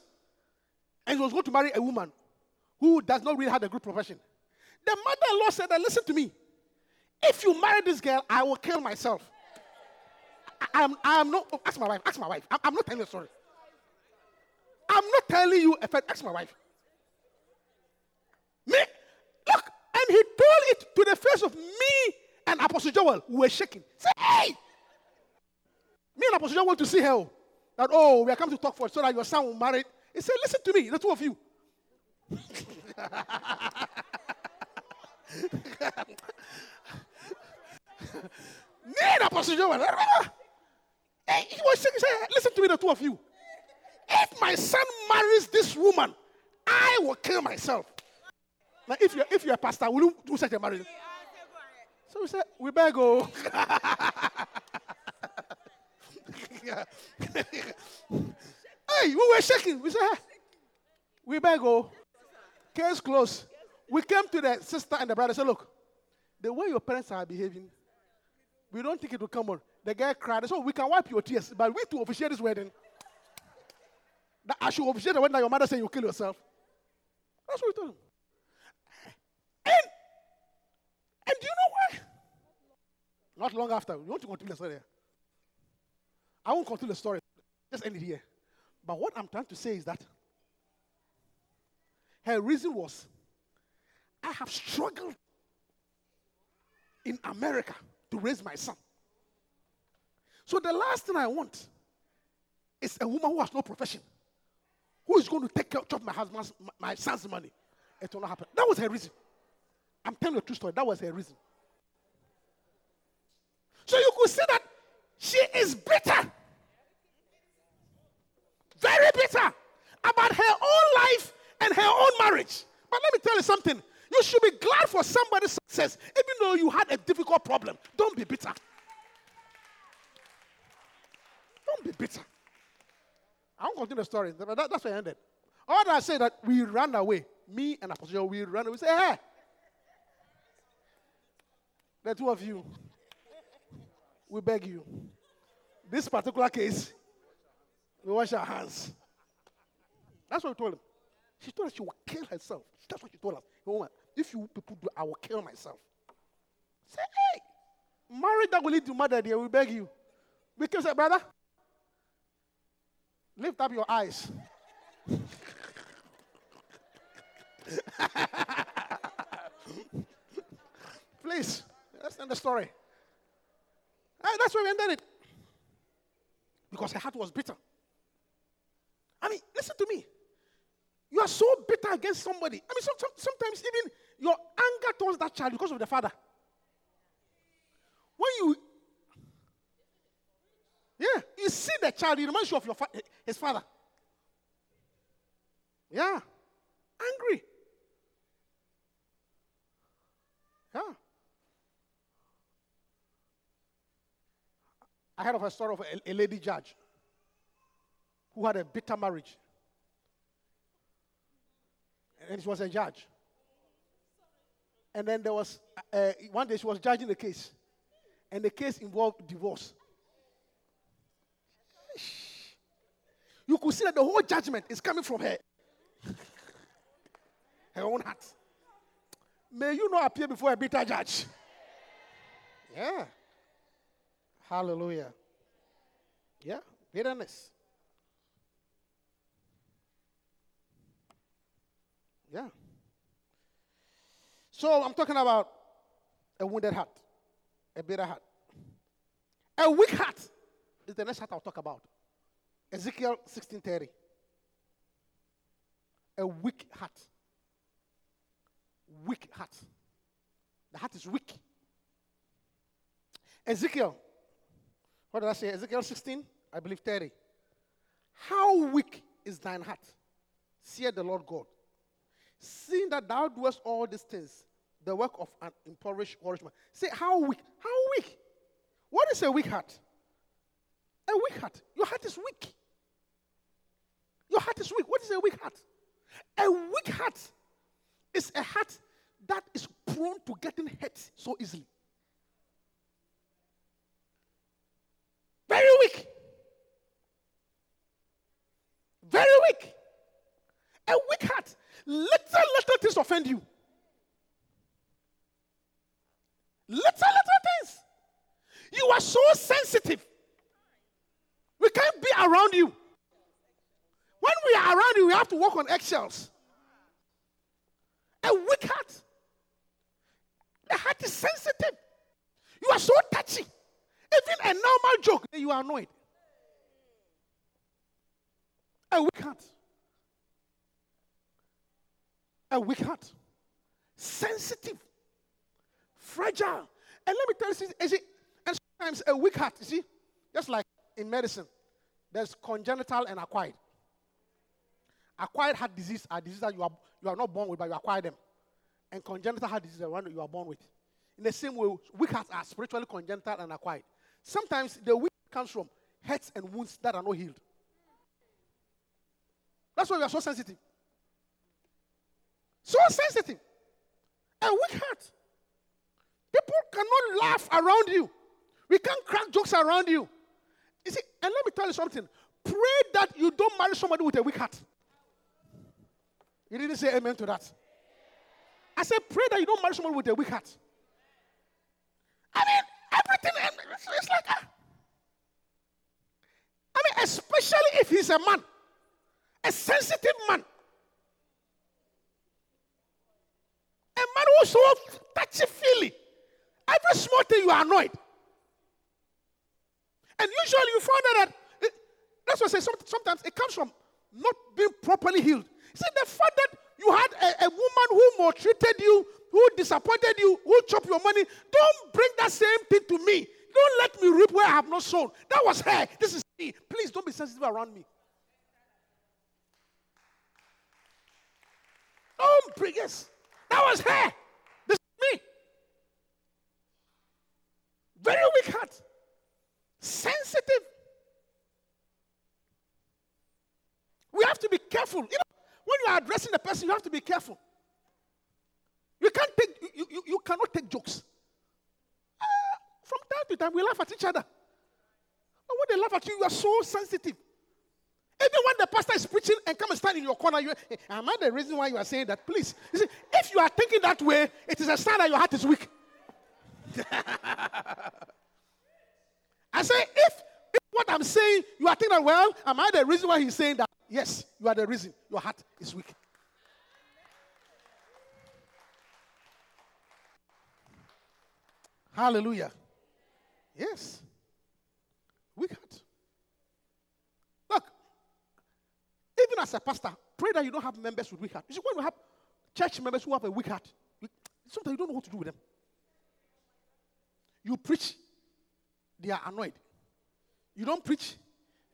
and he was going to marry a woman who does not really have a good profession. The mother in law said, Listen to me. If you marry this girl, I will kill myself. I am, I am not, oh, ask my wife, ask my wife. I'm, I'm not telling you a story. I'm not telling you a fact, ask my wife. Me, look, and he told it to the face of me and Apostle Joel. We were shaking. Say, hey! Me and Apostle Joel went to see her. That, oh, we are coming to talk for so that your son will marry. He said, listen to me, the two of you. [LAUGHS] Me and Apostle Joel. Hey, he was saying, he said, listen to me, the two of you. If my son marries this woman, I will kill myself. Now, if you're, if you're a pastor, will you do such a marriage? So we said, we better oh. go. [LAUGHS] Hey, we were shaking. We said, "Hey, we better go. Oh. Case closed. We came to the sister and the brother. Said, look, the way your parents are behaving, we don't think it will come on. The guy cried. So we can wipe your tears, but we to officiate this wedding. That I should officiate the wedding that your mother said you kill yourself. That's what we told him. And, and do you know why? Not long after, we want to continue the story. I won't continue the story. Just end it here. But what I'm trying to say is that her reason was I have struggled in America to raise my son. So the last thing I want is a woman who has no profession, who is going to take care of my husband's, my son's money. It will not happen. That was her reason. I'm telling you a true story. That was her reason. So you could see that she is bitter. Very bitter about her own life and her own marriage. But let me tell you something. You should be glad for somebody's success, even though you had a difficult problem. Don't be bitter. Don't be bitter. I won't continue the story. that- that's where I ended. All that I say that we ran away. Me and Apostle, we ran away. We say, hey, the two of you, we beg you. This particular case, we wash our hands. That's what we told him. She told us she will kill herself. That's what she told us. Woman, if you people do, I will kill myself. Say, hey, marriage that will lead to murder, dear, we beg you. We can say, brother, lift up your eyes. [LAUGHS] Please, that's not the story. Eh, that's why we ended it. Because her heart was bitter. I mean, listen to me. You are so bitter against somebody. I mean, some, some- sometimes even your anger towards that child because of the father. When you, yeah, you see the child, it reminds you of your fa- his father. Yeah, angry. Yeah. I heard of a story of a, a lady judge who had a bitter marriage. And she was a judge. And then there was, uh, one day she was judging the case. And the case involved divorce. You could see that the whole judgment is coming from her. [LAUGHS] her own heart. May you not appear before a bitter judge. Yeah. Hallelujah. Yeah, bitterness. Yeah. So I'm talking about a wounded heart, a bitter heart. A weak heart is the next heart I'll talk about. Ezekiel 16:30. A weak heart. Weak heart. The heart is weak. Ezekiel. What did I say? Ezekiel 16, I believe 30. How weak is thine heart? Saith the Lord God. Seeing that thou doest all these things, the work of an impoverished man. Say, how weak? How weak? What is a weak heart? A weak heart. Your heart is weak. Your heart is weak. What is a weak heart? A weak heart is a heart that is prone to getting hurt so easily. Very weak. Very weak. A weak heart. Little, little things offend you. Little, little things. You are so sensitive. We can't be around you. When we are around you, we have to walk on eggshells. A weak heart. The heart is sensitive. You are so touchy. Even a normal joke, you are annoyed. A weak heart. A weak heart. Sensitive. Fragile. And let me tell you, is it, and sometimes a weak heart, you see, just like in medicine, there's congenital and acquired. Acquired heart disease are diseases that you are, you are not born with, but you acquire them. And congenital heart disease is the one that you are born with. In the same way, weak hearts are spiritually congenital and acquired. Sometimes the weak comes from hurts and wounds that are not healed. That's why we are so sensitive. So sensitive. A weak heart. People cannot laugh around you. We can't crack jokes around you. You see, and let me tell you something. Pray that you don't marry somebody with a weak heart. You didn't say amen to that. I said, pray that you don't marry someone with a weak heart. I mean, everything, it's, it's like, ah. I mean, especially if he's a man, a sensitive man, a man who's so touchy feely. Every small thing you are annoyed. And usually you find out that it, that's what I say. some- Sometimes it comes from not being properly healed. See, the fact that you had a, a woman who maltreated you, who disappointed you, who chopped your money, don't bring that same thing to me. Don't let me reap where I have not sown. That was her. This is me. Please don't be sensitive around me. Don't yes. That was her. This is me. Very weak heart. Sensitive. We have to be careful. You know, when you are addressing the person, you have to be careful. You can't take you, you, you cannot take jokes. Ah, from time to time, we laugh at each other. But when they laugh at you, you are so sensitive. Even when the pastor is preaching and come and stand in your corner, you "Eh, am I the reason why you are saying that? Please. You see, if you are thinking that way, it is a sign that your heart is weak. [LAUGHS] I say, if, if what I'm saying, you are thinking, well, am I the reason why he's saying that? Yes, you are the reason. Your heart is weak. Hallelujah. Yes. Weak heart. Look, even as a pastor, pray that you don't have members with weak heart. You see, when you have church members who have a weak heart, sometimes you don't know what to do with them. You preach, they are annoyed. You don't preach,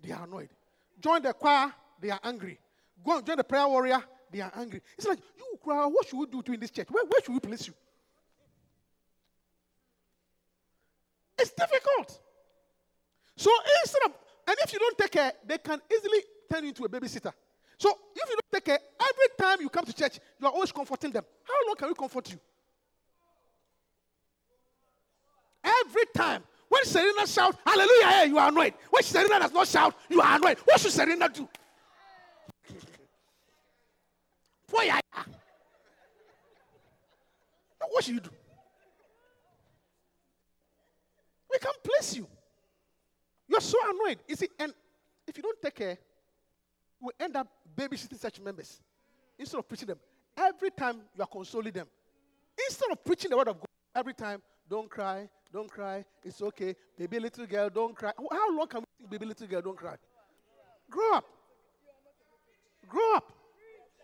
they are annoyed. Join the choir, they are angry. Go and join the prayer warrior, they are angry. It's like, you cry, what should we do to in this church? Where, where should we place you? It's difficult. So instead of, and if you don't take care, they can easily turn you into a babysitter. So if you don't take care, every time you come to church, you are always comforting them. How long can we comfort you? Every time. When Serena shouts, Hallelujah, hey, you are annoyed. When Serena does not shout, you are annoyed. What should Serena do? [LAUGHS] Now, What should you do? We can place you. You're so annoyed. You see, and if you don't take care, we end up babysitting such members instead of preaching them. Every time you are consoling them, instead of preaching the word of God, every time, don't cry, don't cry, it's okay. Baby little girl, don't cry. How long can we think baby little girl, don't cry? Grow up. Grow up.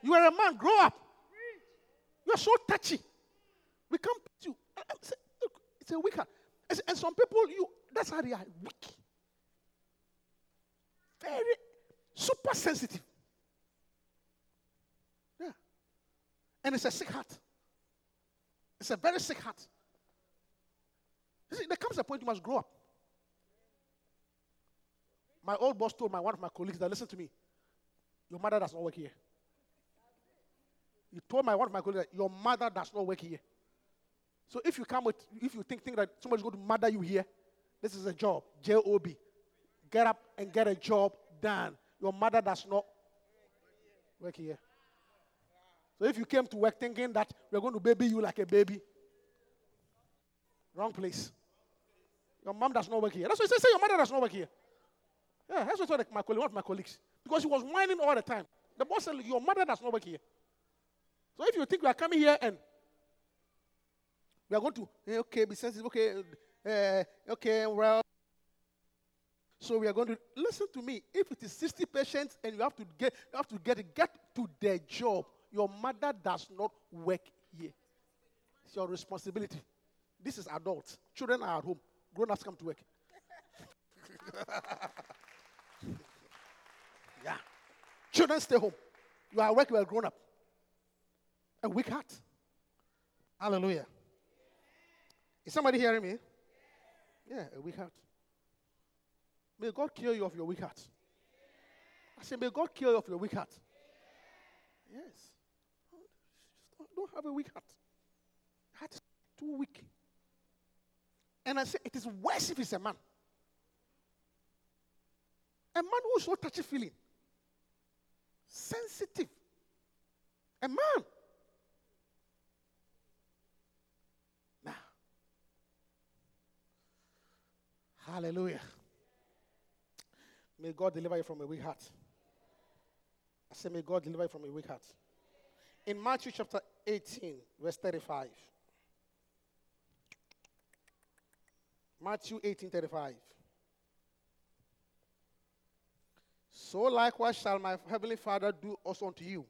You are a man, grow up. You are so touchy. We can't put you. It's a weak heart. And- And some people, you that's how they are weak. Very super sensitive. Yeah. And it's a sick heart. It's a very sick heart. You see, there comes a point you must grow up. My old boss told my one of my colleagues that listen to me, your mother does not work here. He told my one of my colleagues that your mother does not work here. So if you come with, if you think, think that somebody's going to murder you here, this is a job, J O B. Get up and get a job done. Your mother does not work here. So if you came to work thinking that we're going to baby you like a baby, wrong place. Your mom does not work here. That's why I say, say your mother does not work here. Yeah, that's what I told my colleague, one of my colleagues. Because he was whining all the time. The boss said, Your mother does not work here. So if you think we are coming here and we are going to, okay, be sensitive, okay, uh, okay, well. So we are going to listen to me. If it is 60 patients and you have to get, you have to get get to their job. Your mother does not work here. It's your responsibility. This is adults. Children are at home. Grown ups come to work. [LAUGHS] yeah. Children stay home. You are at work, you are grown up. A weak heart. Hallelujah. Is somebody hearing me? Yeah, a weak heart. May God cure you of your weak heart. I say, may God cure you of your weak heart. Yes. Don't, have a weak heart. Heart is too weak. And I say, it is worse if it's a man. A man who is so touchy feeling, sensitive. A man. Hallelujah. May God deliver you from a weak heart. I say, may God deliver you from a weak heart. In Matthew chapter 18, verse 35. Matthew 18, 35. So likewise shall my heavenly Father do also unto you,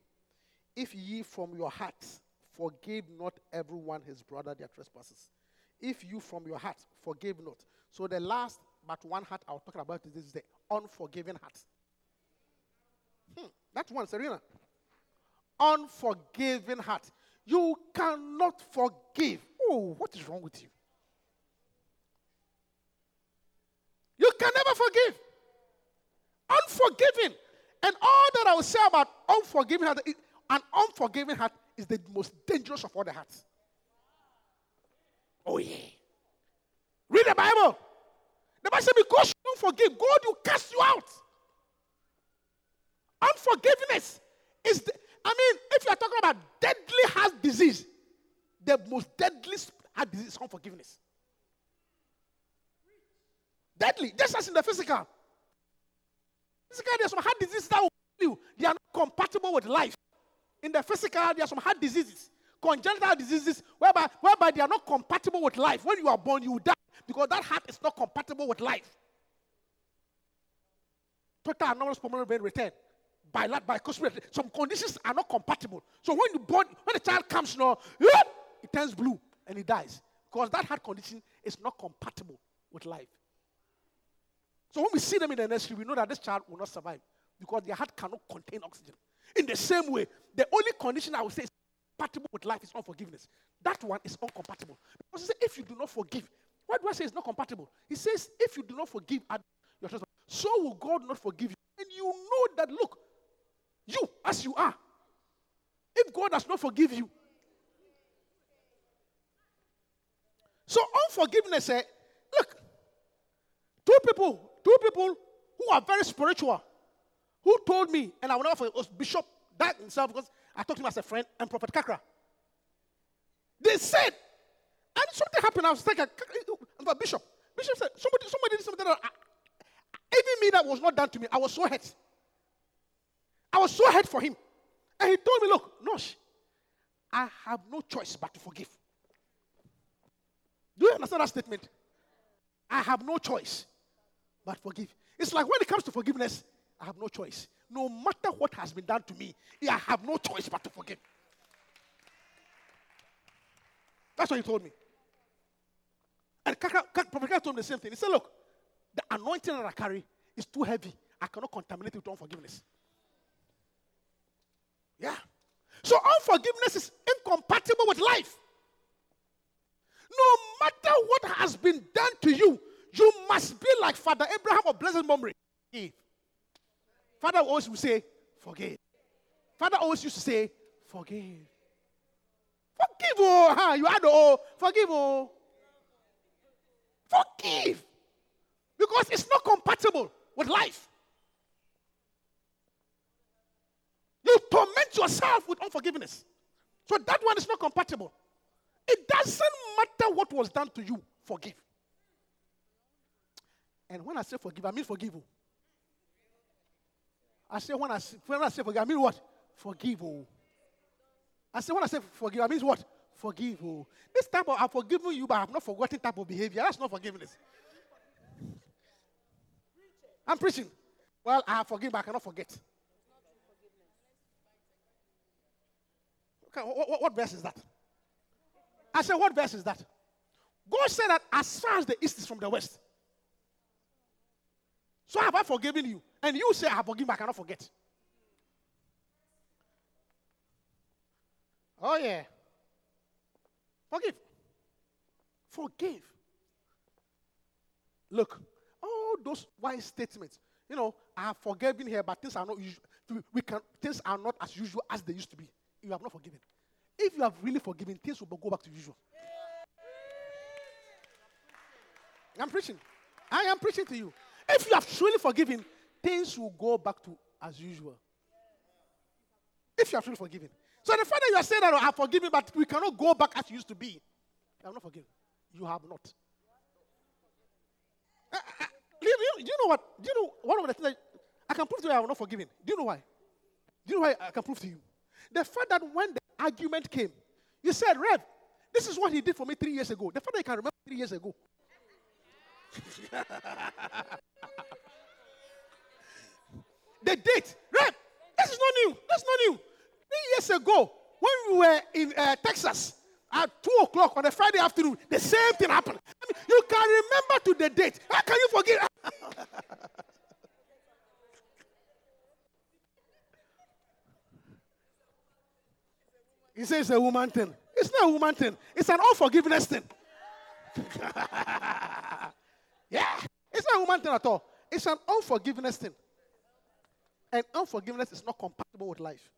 if ye from your hearts forgive not everyone his brother their trespasses. If you from your heart forgive not. So the last but one heart I was talking about is the unforgiving heart. Hmm, that one, Serena. Unforgiving heart. You cannot forgive. Oh, what is wrong with you? You can never forgive. Unforgiving. And all that I will say about unforgiving heart, an unforgiving heart is the most dangerous of all the hearts. Oh, yeah. Read the Bible. The Bible says, because you don't forgive, God will cast you out. Unforgiveness is, the, I mean, if you are talking about deadly heart disease, the most deadly heart disease is unforgiveness. Deadly, just as in the physical. Physical, there's some heart diseases that will kill you. They are not compatible with life. In the physical, there are some heart diseases, congenital diseases, whereby, whereby they are not compatible with life. When you are born, you die because that heart is not compatible with life. total anomalous pulmonary vein return, by that by. Some conditions are not compatible. So when the body, when the child comes you now, it eh, turns blue and he dies because that heart condition is not compatible with life. So when we see them in the nursery, we know that this child will not survive because their heart cannot contain oxygen. In the same way, the only condition I would say is compatible with life is unforgiveness. That one is incompatible. Because if you do not forgive, why do I say it's not compatible? He says, if you do not forgive your so will God not forgive you. And you know Dag, look, you as you are, if God does not forgive you, so unforgiveness, eh, look, two people, two people who are very spiritual, who told me, and I will never forget, was Bishop that himself, because I talked to him as a friend, and Prophet Kakra. They said, and something happened. I was thinking, but Bishop, Bishop said, somebody, somebody did something that I, even me that was not done to me. I was so hurt. I was so hurt for him. And he told me, look, Nosh, I have no choice but to forgive. Do you understand that statement? I have no choice but forgive. It's like when it comes to forgiveness, I have no choice. No matter what has been done to me, I have no choice but to forgive. That's what he told me. And Prophet Kakra told him the same thing. He said, Look, the anointing that I carry is too heavy. I cannot contaminate it with unforgiveness. Yeah. So unforgiveness is incompatible with life. No matter what has been done to you, you must be like Father Abraham of blessed memory. Father always would say, forgive. Father always used to say, forgive. Forgive, oh, huh? you had oh, forgive, oh. Forgive. Because it's not compatible with life. You torment yourself with unforgiveness. So that one is not compatible. It doesn't matter what was done to you, forgive. And when I say forgive, I mean forgive. I say when I say, when I say forgive, I mean what? Forgive. I say when I say forgive, I mean what? Forgive. Oh. This type of I've forgiven you, but I've not forgotten type of behavior. That's not forgiveness. I'm preaching. Well, I have forgiven, but I cannot forget. Okay, what, what, what verse is that? I said, what verse is that? God said that as far as the east is from the west. So have I forgiven you? And you say, I have forgiven, but I cannot forget. Oh, yeah. Forgive. Forgive. Look, all those wise statements, you know, I have forgiven here, but things are not usual. We can things are not as usual as they used to be. You have not forgiven. If you have really forgiven, things will go back to usual. I'm preaching. I am preaching to you. If you have truly forgiven, things will go back to as usual. If you have truly forgiven. So the fact that you are saying that I have forgiven, but we cannot go back as you used to be, I have not forgiven. You have not. Uh, uh, do, you, do you know what? Do you know one of the things that I can prove to you I have not forgiven? Do you know why? Do you know why I can prove to you? The fact that when the argument came, you said, Rev, this is what he did for me three years ago. The fact that you can remember three years ago. [LAUGHS] the date, Rev, this is not new. That's not new. Three years ago, when we were in uh, Texas at 2 o'clock on a Friday afternoon, the same thing happened. I mean, you can remember to the date. How can you forget? [LAUGHS] he says it's a woman thing. It's not a woman thing, it's an unforgiveness thing. [LAUGHS] yeah, it's not a woman thing at all. It's an unforgiveness thing. And unforgiveness is not compatible with life.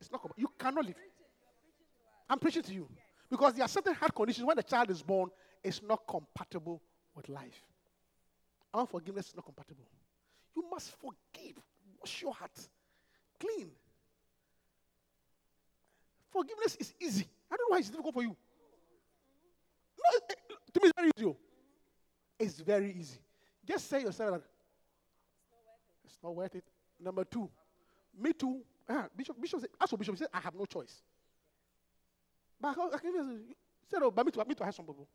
It's not. You cannot live. I'm preaching to you because there are certain heart conditions when the child is born, it's not compatible with life. Unforgiveness is not compatible. You must forgive. Wash your heart clean. Forgiveness is easy. I don't know why it's difficult for you. No, it- to me, it's very easy. oh. It's very easy. Just say yourself that it's not worth it. Number two, me too. Ah, Bishop, Bishop said, as for Bishop, he said, I have no choice. But I can- even say, oh, but me too, me too, I have some people.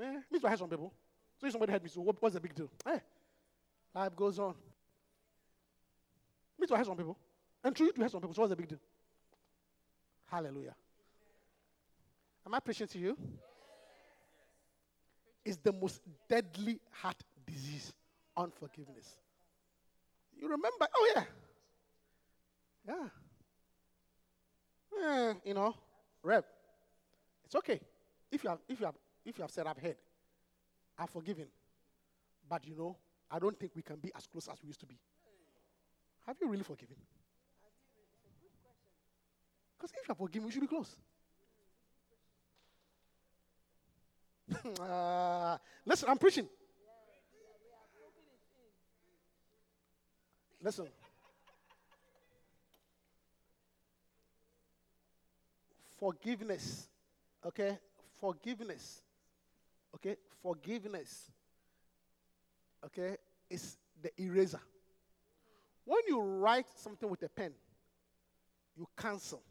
Eh, me too, I have some people. So if somebody had me, so what, what's the big deal? Eh, Life goes on. Me too, I hurt some people. And through you to hurt some people. So what's the big deal? Hallelujah. Am I preaching to you? It's the most deadly heart disease, unforgiveness. You remember? Oh, yeah. Yeah. Eh, you know, Rev, it's okay. If you have, if you have, if you have said I've heard, I've forgiven, but you know, I don't think we can be as close as we used to be. Have you really forgiven? Because if you are forgiven, we should be close. uh, [LAUGHS] listen, I'm preaching. Listen. Forgiveness. Okay? Forgiveness. Okay? Forgiveness. Okay? Is the eraser. When you write something with a pen, you cancel.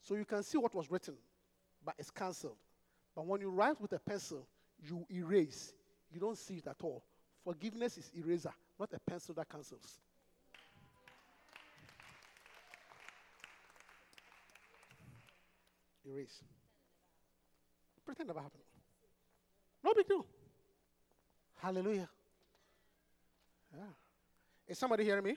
So you can see what was written, but it's cancelled. But when you write with a pencil, you erase. You don't see it at all. Forgiveness is eraser, not a pencil that cancels. Erase. Pretend never happened. No big deal. Hallelujah. Yeah. Is somebody hearing me?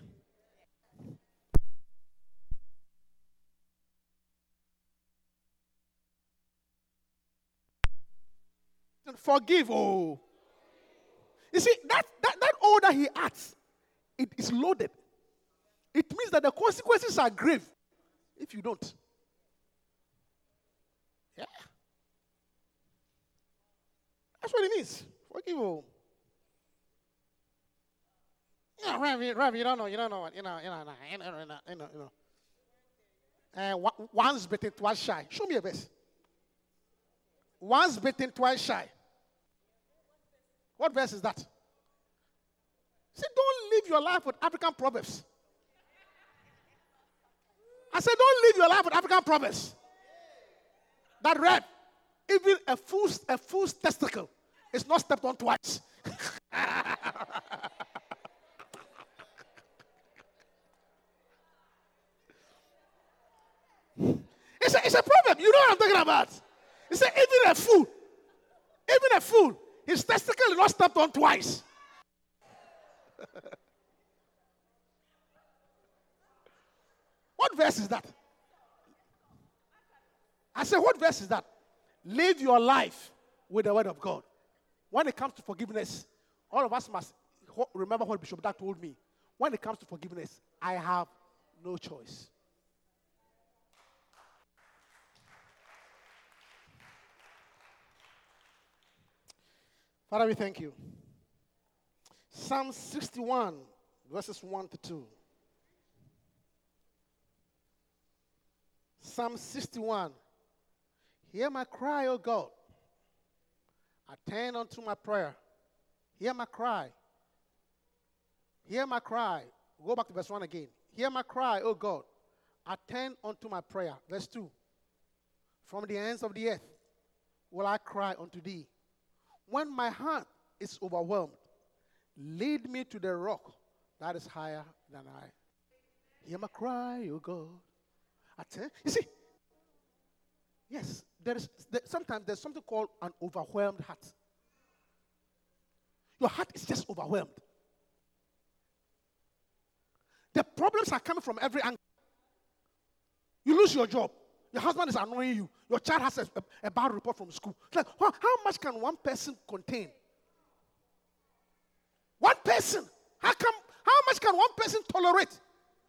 And forgive. Oh. You see, that, that, that order he acts, it is loaded. It means that the consequences are grave if you don't. Yeah. That's what it means. Forgive. Yeah, Rev, you- Rev, you don't know, you don't know what, you know, you know, you know, you know, you know. You know. Uh, once bitten, twice shy. Show me a verse. Once bitten, twice shy. What verse is that? See, don't live your life with African proverbs. I said, don't live your life with African proverbs. That read, even a fool's, a fool's testicle is not stepped on twice. [LAUGHS] It's a, it's a proverb. You know what I'm talking about. Said, even a fool, even a fool, his testicle is not stepped on twice. [LAUGHS] what verse is that? I said, what verse is that? Live your life with the word of God. When it comes to forgiveness, all of us must remember what Bishop Dag told me. When it comes to forgiveness, I have no choice. Father, we thank you. Psalm 61, verses 1 to 2. Psalm 61. Hear my cry, O God. Attend unto my prayer. Hear my cry. Hear my cry. Go back to verse 1 again. Hear my cry, O God. Attend unto my prayer. Verse 2. From the ends of the earth will I cry unto thee. When my heart is overwhelmed, lead me to the rock that is higher than I. Hear my cry, O God. Attend. You see, yes, there is there, sometimes there's something called an overwhelmed heart. Your heart is just overwhelmed. The problems are coming from every angle. You lose your job. Your husband is annoying you. Your child has a, a, a bad report from school. It's like, how, how much can one person contain? One person. How come? How much can one person tolerate?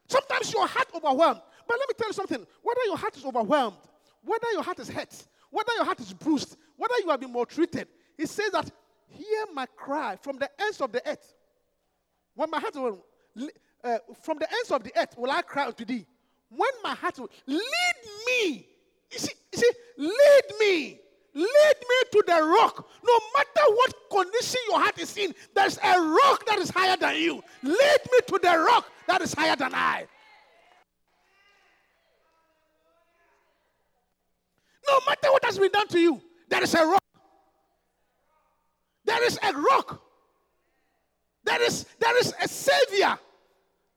Sometimes your heart overwhelmed. But let me tell you something. Whether your heart is overwhelmed, whether your heart is hurt, whether your heart is bruised, whether you have been maltreated, he says that, hear my cry from the ends of the earth. When my heart li- uh, from the ends of the earth will I cry unto thee. When my heart will lead me. You see, you see, lead me. Lead me to the rock. No matter what condition your heart is in, there's a rock that is higher than you. Lead me to the rock that is higher than I. No matter what has been done to you, there is a rock. There is a rock There is, there is a savior.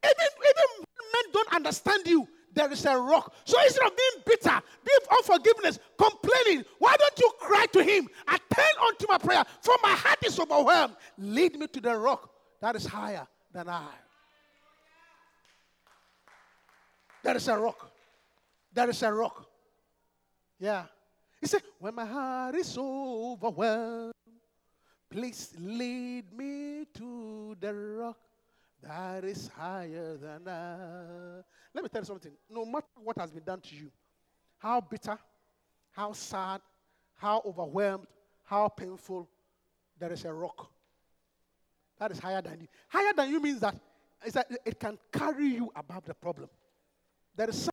Even, even men don't understand you, there is a rock. So instead of being bitter, being unforgiveness, complaining, why don't you cry to him? Attend unto my prayer, for my heart is overwhelmed. Lead me to the rock that is higher than I. There is a rock. There is a rock. Yeah. He said, When my heart is overwhelmed, please lead me to the rock that is higher than I. Let me tell you something. No matter what has been done to you, how bitter, how sad, how overwhelmed, how painful, there is a rock that is higher than you. Higher than you means that, that it can carry you above the problem. There is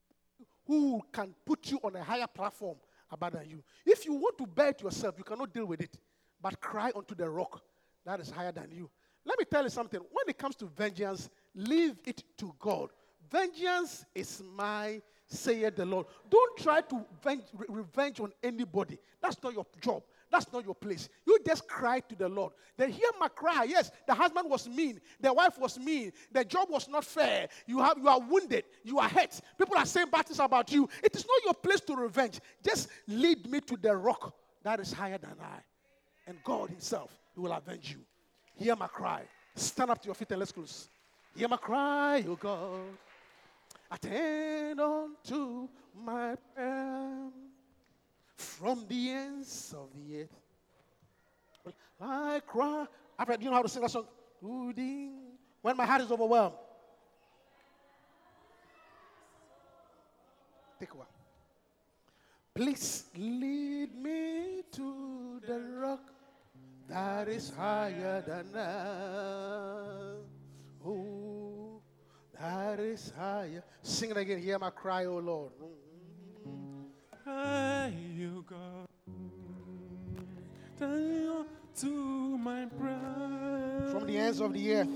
who can put you on a higher platform above than you. If you want to bear it yourself, you cannot deal with it. But cry unto the rock that is higher than you. Let me tell you something. When it comes to vengeance, leave it to God. Vengeance is my, saith the Lord. Don't try to venge, re- revenge on anybody. That's not your job. That's not your place. You just cry to the Lord. They hear my cry. Yes, the husband was mean. The wife was mean. The job was not fair. You, have, you are wounded. You are hurt. People are saying bad things about you. It is not your place to revenge. Just lead me to the rock that is higher than I. And God Himself will avenge you. Hear my cry. Stand up to your feet and let's close. Hear my cry, oh God. Attend unto my prayer from the ends of the earth. I cry. I do you know how to sing that song? When my heart is overwhelmed. Take one. Please lead me to the rock that is higher than I. Oh, that is higher. Sing it again. Hear my cry, oh Lord. You you to my prayer. From the ends of the earth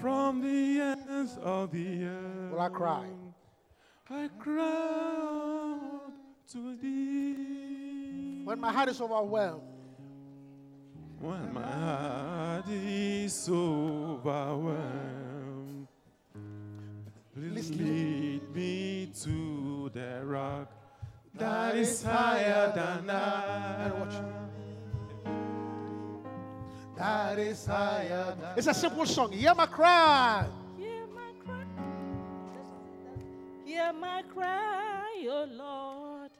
From the ends of the earth. will I cry. I cry to thee. When my heart is overwhelmed. When my heart is overwhelmed, please lead me to the rock that is higher than And watch. I. That is higher than. It's a simple song. Hear my cry. Hear my cry. Hear my cry, O Lord.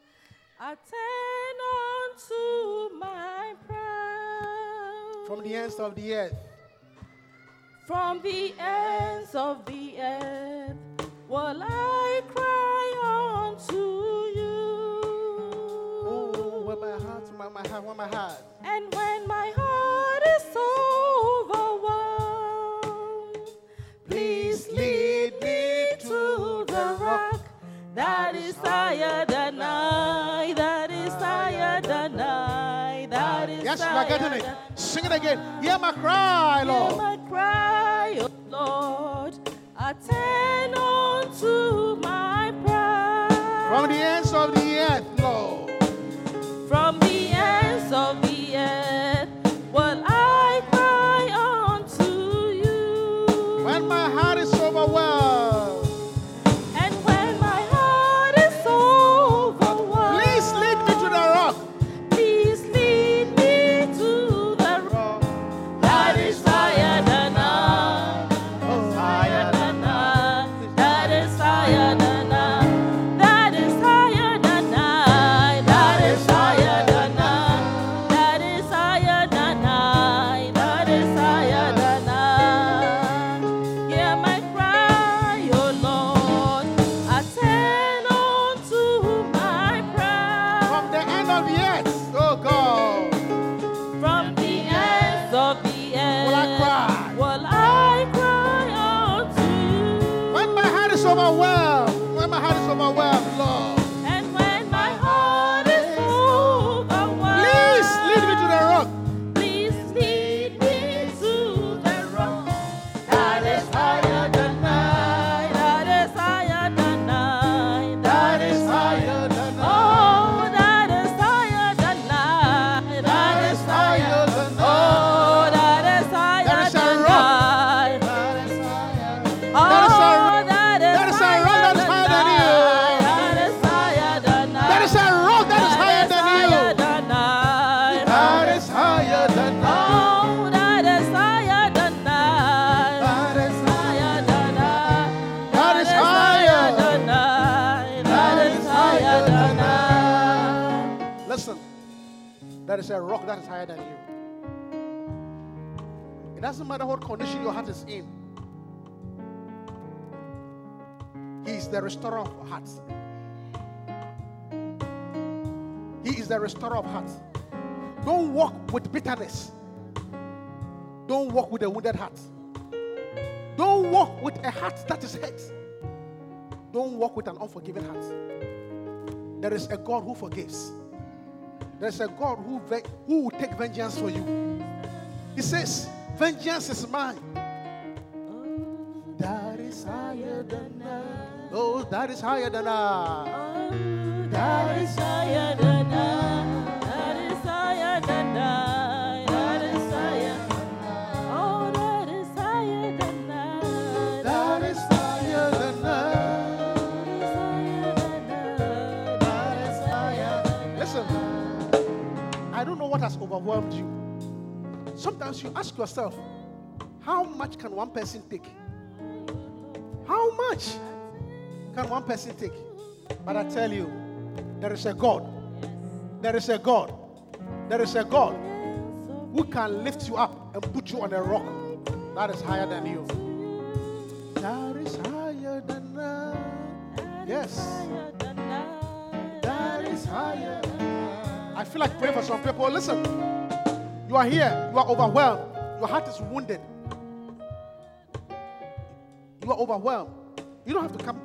Attend unto my prayer. From the ends of the earth. From the ends of the earth will I cry unto you. Oh, when my heart, when my heart, when my heart. And when my heart is overwhelmed, please lead me to the rock that is higher than I, that is higher than I, that is Yes, higher getting it. Sing it again. Hear my cry, Lord. Hear my cry, O Lord, attend unto my the restorer of hearts. He is the restorer of hearts. Don't walk with bitterness. Don't walk with a wounded heart. Don't walk with a heart that is hurt. Don't walk with an unforgiving heart. There is a God who forgives. There is a God who, ve- who will take vengeance for you. He says, Vengeance is mine. That is higher than I. Oh, oh, that is higher than I. That is higher than I. That is higher than I. That is higher. Oh, that is higher than I. That is higher than I. That is higher than I. Listen, I don't know what has overwhelmed you. Sometimes you ask yourself, how much can one person take? How much can one person take? But I tell you, there is a God. There is a God. There is a God who can lift you up and put you on a rock that is higher than you. That is higher than I. Yes. That is higher. I feel like praying for some people. Listen, you are here, you are overwhelmed, your heart is wounded. You are overwhelmed. You don't have to come.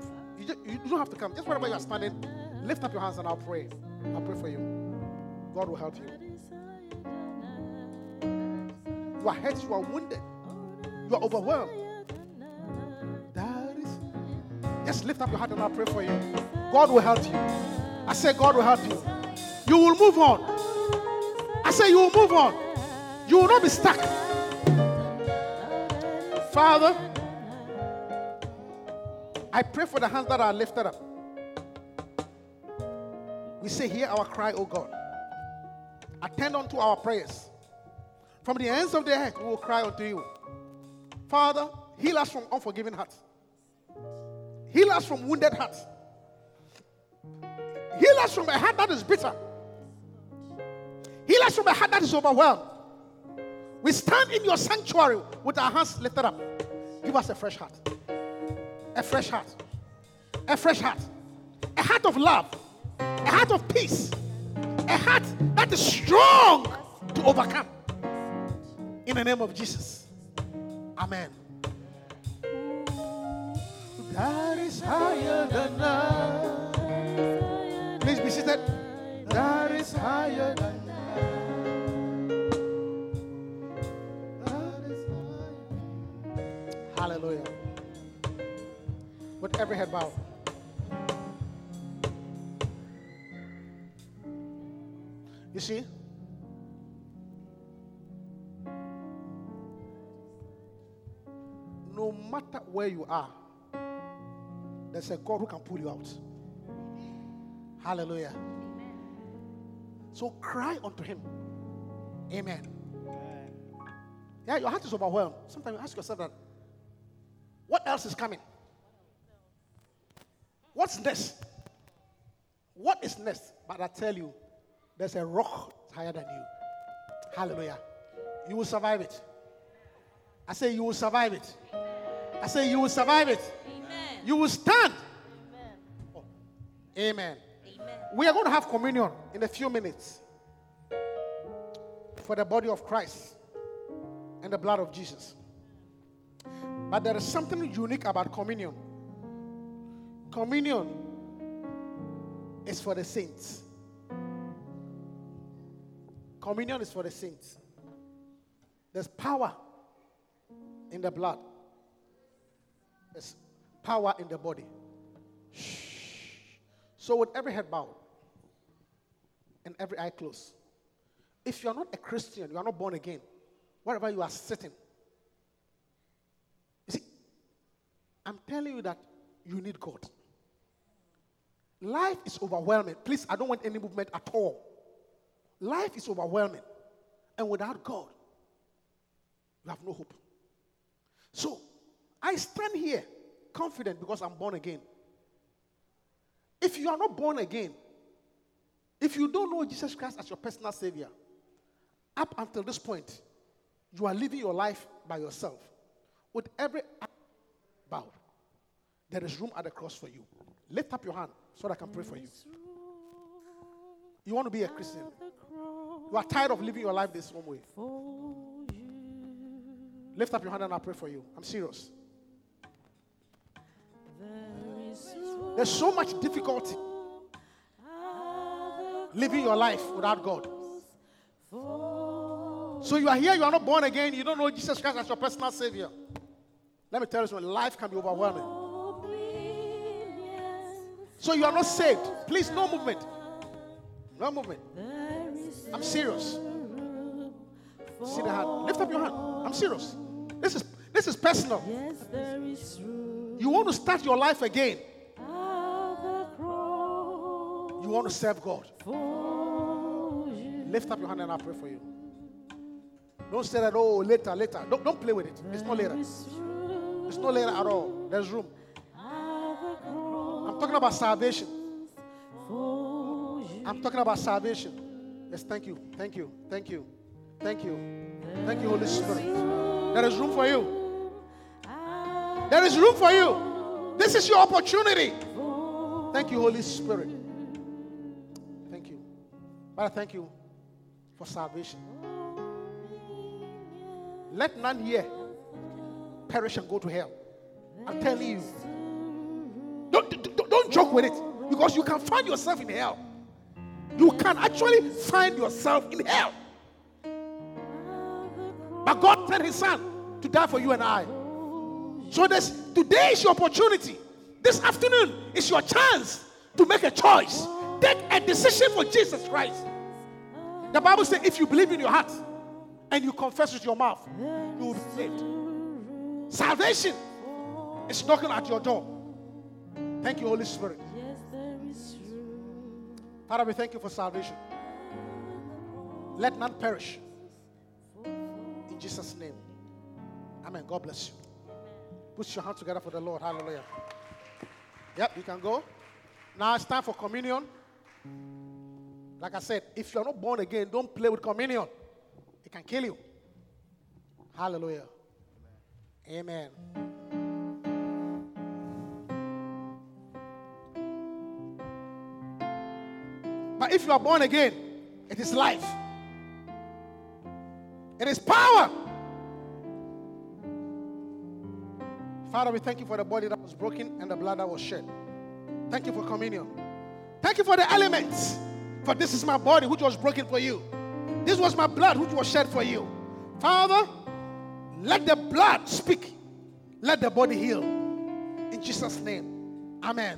You, you don't have to come. Just wherever you are standing, lift up your hands and I'll pray. I'll pray for you. God will help you. You are hurt, you are wounded, you are overwhelmed. That is. Just lift up your heart and I'll pray for you. God will help you. I say, God will help you. You will move on. I say, you will move on. You will not be stuck. Father, I pray for the hands that are lifted up. We say, Hear our cry, O God. Attend unto our prayers. From the ends of the earth, we will cry unto you. Father, heal us from unforgiving hearts. Heal us from wounded hearts. Heal us from a heart that is bitter. Heal us from a heart that is overwhelmed. We stand in your sanctuary with our hands lifted up. Give us a fresh heart. A fresh heart. A fresh heart. A heart of love. A heart of peace. A heart that is strong to overcome. In the name of Jesus. Amen. That is higher than I. Please be seated. That is higher than That is higher. Hallelujah. With every head bowed. You see? No matter where you are, there's a God who can pull you out. Hallelujah. So cry unto him. Amen. Yeah, your heart is overwhelmed. Sometimes you ask yourself that what else is coming? What's next? What is next? But I tell you, there's a rock higher than you. Hallelujah. You will survive it. I say you will survive it. I say you will survive it. Amen. You will stand. Amen. Amen. Amen. We are going to have communion in a few minutes for the body of Christ and the blood of Jesus. But there is something unique about communion. Communion is for the saints. Communion is for the saints. There's power in the blood, there's power in the body. So, with every head bowed and every eye closed, if you are not a Christian, you are not born again, wherever you are sitting, you see, I'm telling you that you need God. Life is overwhelming. Please, I don't want any movement at all. Life is overwhelming. And without God, you have no hope. So, I stand here confident because I'm born again. If you are not born again, if you don't know Jesus Christ as your personal Savior, up until this point, you are living your life by yourself with every bowed. There is room at the cross for you. Lift up your hand so that I can pray for you. You want to be a Christian. You are tired of living your life this one way. Lift up your hand and I'll pray for you. I'm serious. There's so much difficulty living your life without God. So you are here, you are not born again, you don't know Jesus Christ as your personal Savior. Let me tell you something life can be overwhelming. So you are not saved. Please, no movement. No movement. I'm serious. See the hand. Lift up your hand. I'm serious. This is this is personal. You want to start your life again. You want to serve God. Lift up your hand and I'll pray for you. Don't say that, oh, later, later. Don't, don't play with it. It's not later. It's not later at all. There's room. I'm talking about salvation. I'm talking about salvation. Yes, thank you. Thank you. Thank you. Thank you. Thank you, Holy Spirit. There is room for you. There is room for you. This is your opportunity. Thank you, Holy Spirit. Thank you. Father, thank you for salvation. Let none here perish and go to hell. I'm telling you. Don't, joke with it because you can find yourself in hell. You can actually find yourself in hell. But God sent His Son to die for you and I. So this today is your opportunity. This afternoon is your chance to make a choice. Take a decision for Jesus Christ. The Bible says, if you believe in your heart and you confess with your mouth, you will be saved. Salvation is knocking at your door. Thank you, Holy Spirit. Father, we thank you for salvation. Let none perish. In Jesus' name. Amen. God bless you. Put your hands together for the Lord. Hallelujah. Yep, you can go. Now it's time for communion. Like I said, if you're not born again, don't play with communion. It can kill you. Hallelujah. Amen. But if you are born again, it is life. It is power. Father, we thank you for the body that was broken and the blood that was shed. Thank you for communion. Thank you for the elements. For this is my body which was broken for you. This was my blood which was shed for you. Father, let the blood speak. Let the body heal. In Jesus' name. Amen.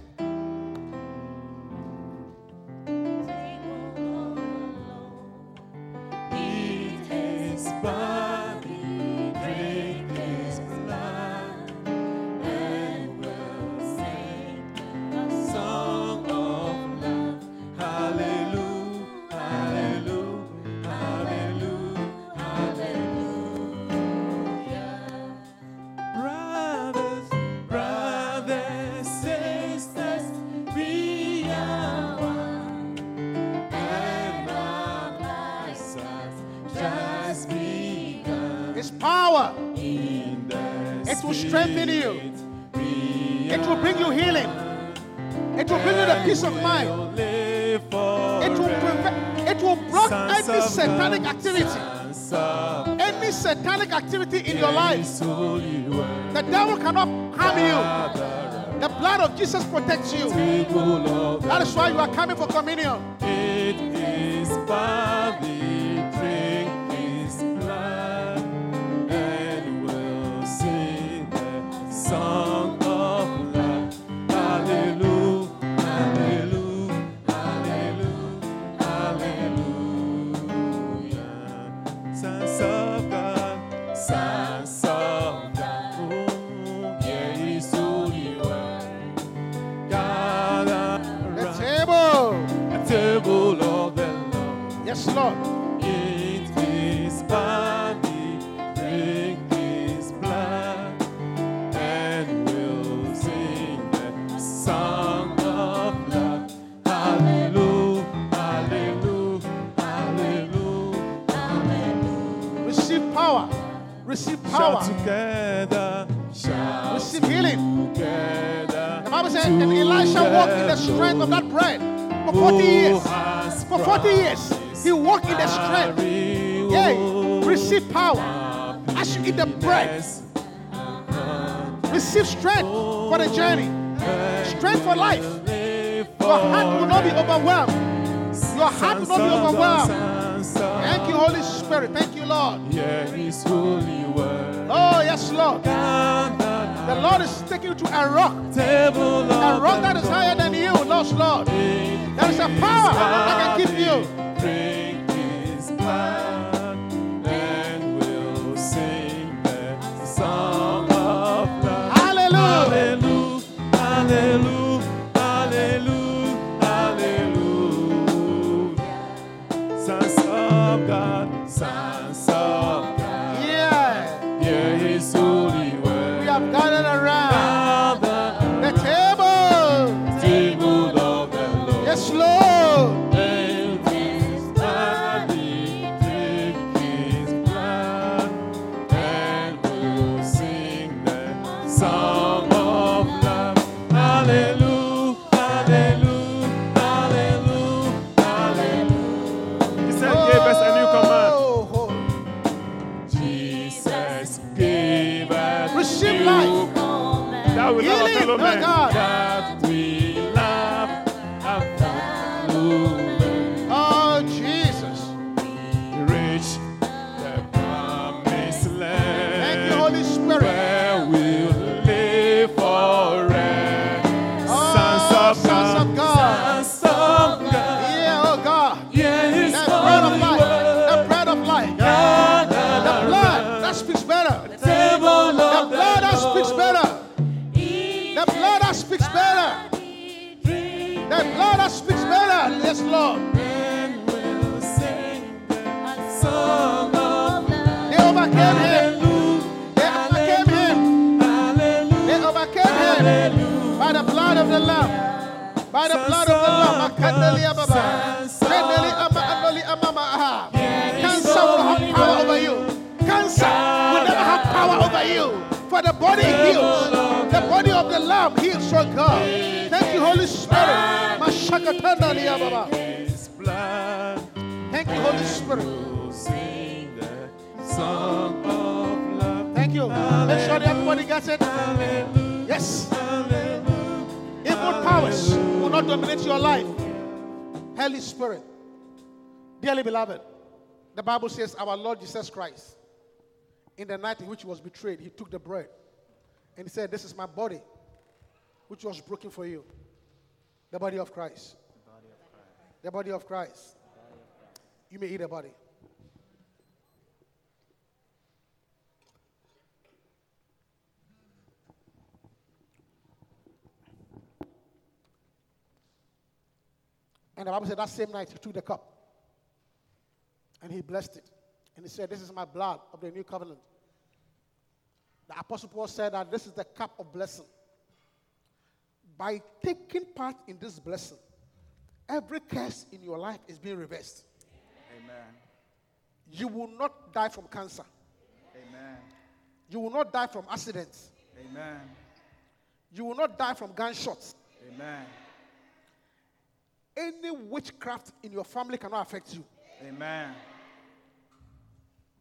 Of Jesus protects you. That is why you are coming for communion. You. Ama power power. For the body heals. The body of the heals, God. Thank you, Holy Spirit. Thank you, Holy Spirit. Thank you. Make sure everybody gets it. Yes. Evil powers will not dominate your life. Holy Spirit. Dearly beloved, the Bible says our Lord Jesus Christ, in the night in which he was betrayed, he took the bread and he said, This is my body, which was broken for you. The body of Christ. The body of Christ. You may eat the body. And the Bible said that same night he took the cup and he blessed it. And he said, This is my blood of the new covenant. The Apostle Paul said that this is the cup of blessing. By taking part in this blessing, every curse in your life is being reversed. Amen. You will not die from cancer. Amen. You will not die from accidents. Amen. You will not die from gunshots. Amen. Any witchcraft in your family cannot affect you. Amen.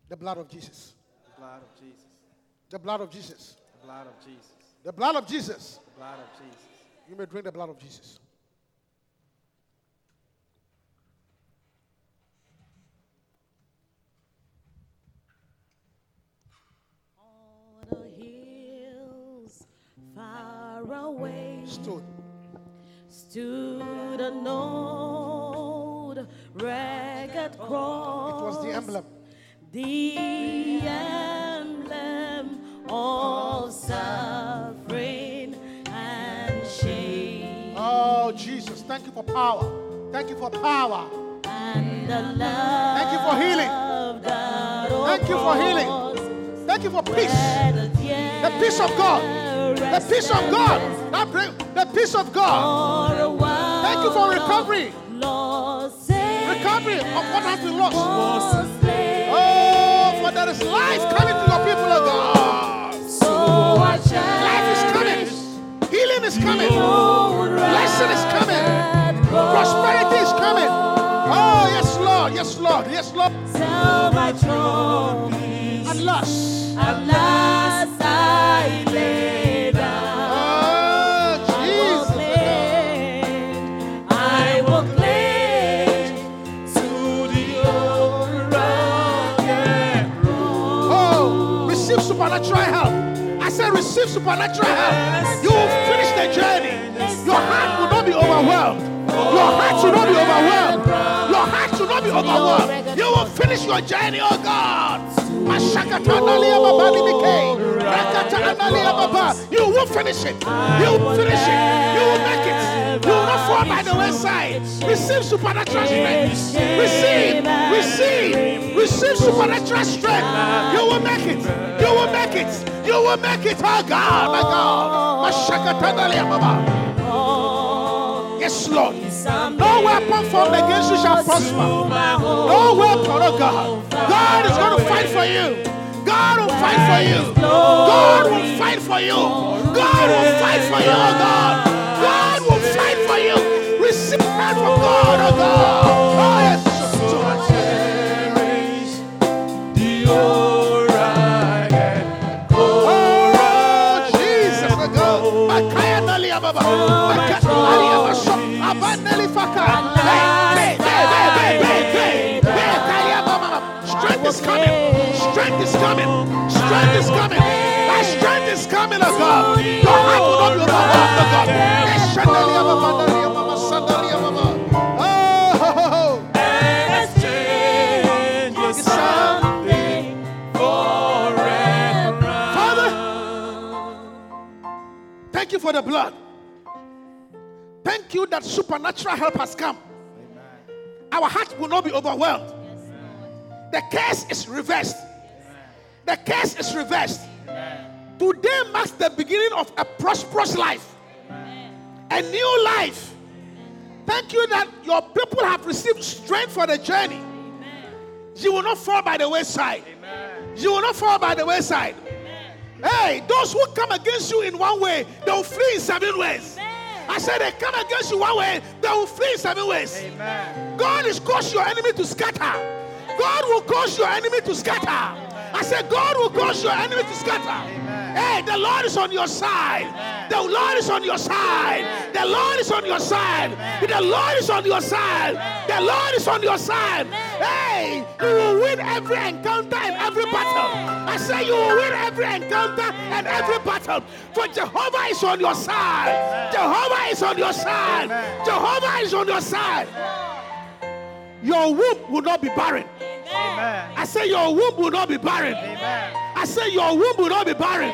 The blood of Jesus. The blood of Jesus. The blood of Jesus. The blood of Jesus. The blood of Jesus. The blood of Jesus. You may drink the blood of Jesus. On the hills far away Stood. Stood an old ragged cross. It was the emblem. The emblem of suffering and shame. Oh, Jesus. Thank you for power. Thank you for power. And the love Thank you for healing. Thank you for healing. Thank you for peace. the peace of God. The peace of God. That peace of God. Thank you for recovery. Recovery of what has been lost. Oh, for there is life coming to your people, oh God. Life is coming. Healing is coming. Blessing is coming. Prosperity is coming. Oh, yes, Lord. Yes, Lord. Yes, Lord. Tell my trophies. At last. At last I lay supernatural help. I said, receive supernatural help. You will finish the journey. Your heart will not be overwhelmed. Your heart should not be overwhelmed. Your heart should not be overwhelmed. You will finish your journey, oh God. You will finish it. You will finish it. You will. You will not fall by the wayside. Receive supernatural strength. Receive, receive, receive supernatural strength. You will make it. You will make it. You will make it, oh God, my God. Yes, Lord. No weapon formed against you shall prosper. No weapon, oh God. God is going to fight for you. God will fight for you. God will fight for you. God will fight for you, oh God. Oh God. Strength is coming. Strength is coming. Strength is coming. Oh God. Will not God. You for the blood. Thank you that supernatural help has come. Our heart will not be overwhelmed. The curse is reversed. The curse is reversed. Today marks the beginning of a prosperous life, a new life. Thank you that your people have received strength for the journey. You will not fall by the wayside. You will not fall by the wayside. Hey, those who come against you in one way, they will flee in seven ways. I said they come against you one way, they will flee in seven ways. God is cause your enemy to scatter. God will cause your enemy to scatter. I said, God will cause your enemies to scatter. Hey, the Lord is on your side. The Lord is on your side. The Lord is on your side. The Lord is on your side. The Lord is on your side. Hey, you will win every encounter and every battle. I say you will win every encounter and every battle. For Jehovah is on your side. Jehovah is on your side. Jehovah is on your side. Your womb will not be barren. I say your womb will not be barren. I say your womb will not be barren.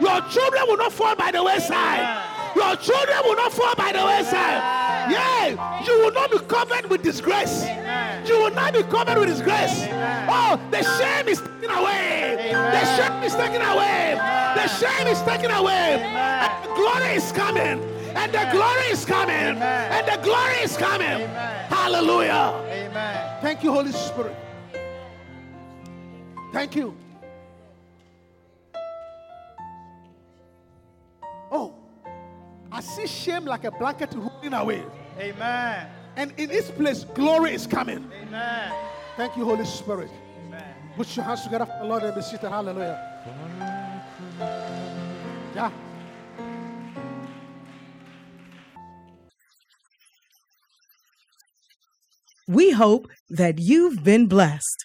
Your children will not fall by the wayside. Your children will not fall by the wayside. Yeah, you will not be covered with disgrace. You will not be covered with disgrace. Oh, the shame is taken away. The shame is taken away. The shame is taken away. And the glory is coming. And the glory is coming. And the glory is coming. Hallelujah. Amen. Thank you, Holy Spirit. Thank you. Oh, I see shame like a blanket rolling away. Amen. And in this place, glory is coming. Amen. Thank you, Holy Spirit. Amen. Put your hands together for the Lord and be seated. Hallelujah. Yeah. We hope that you've been blessed.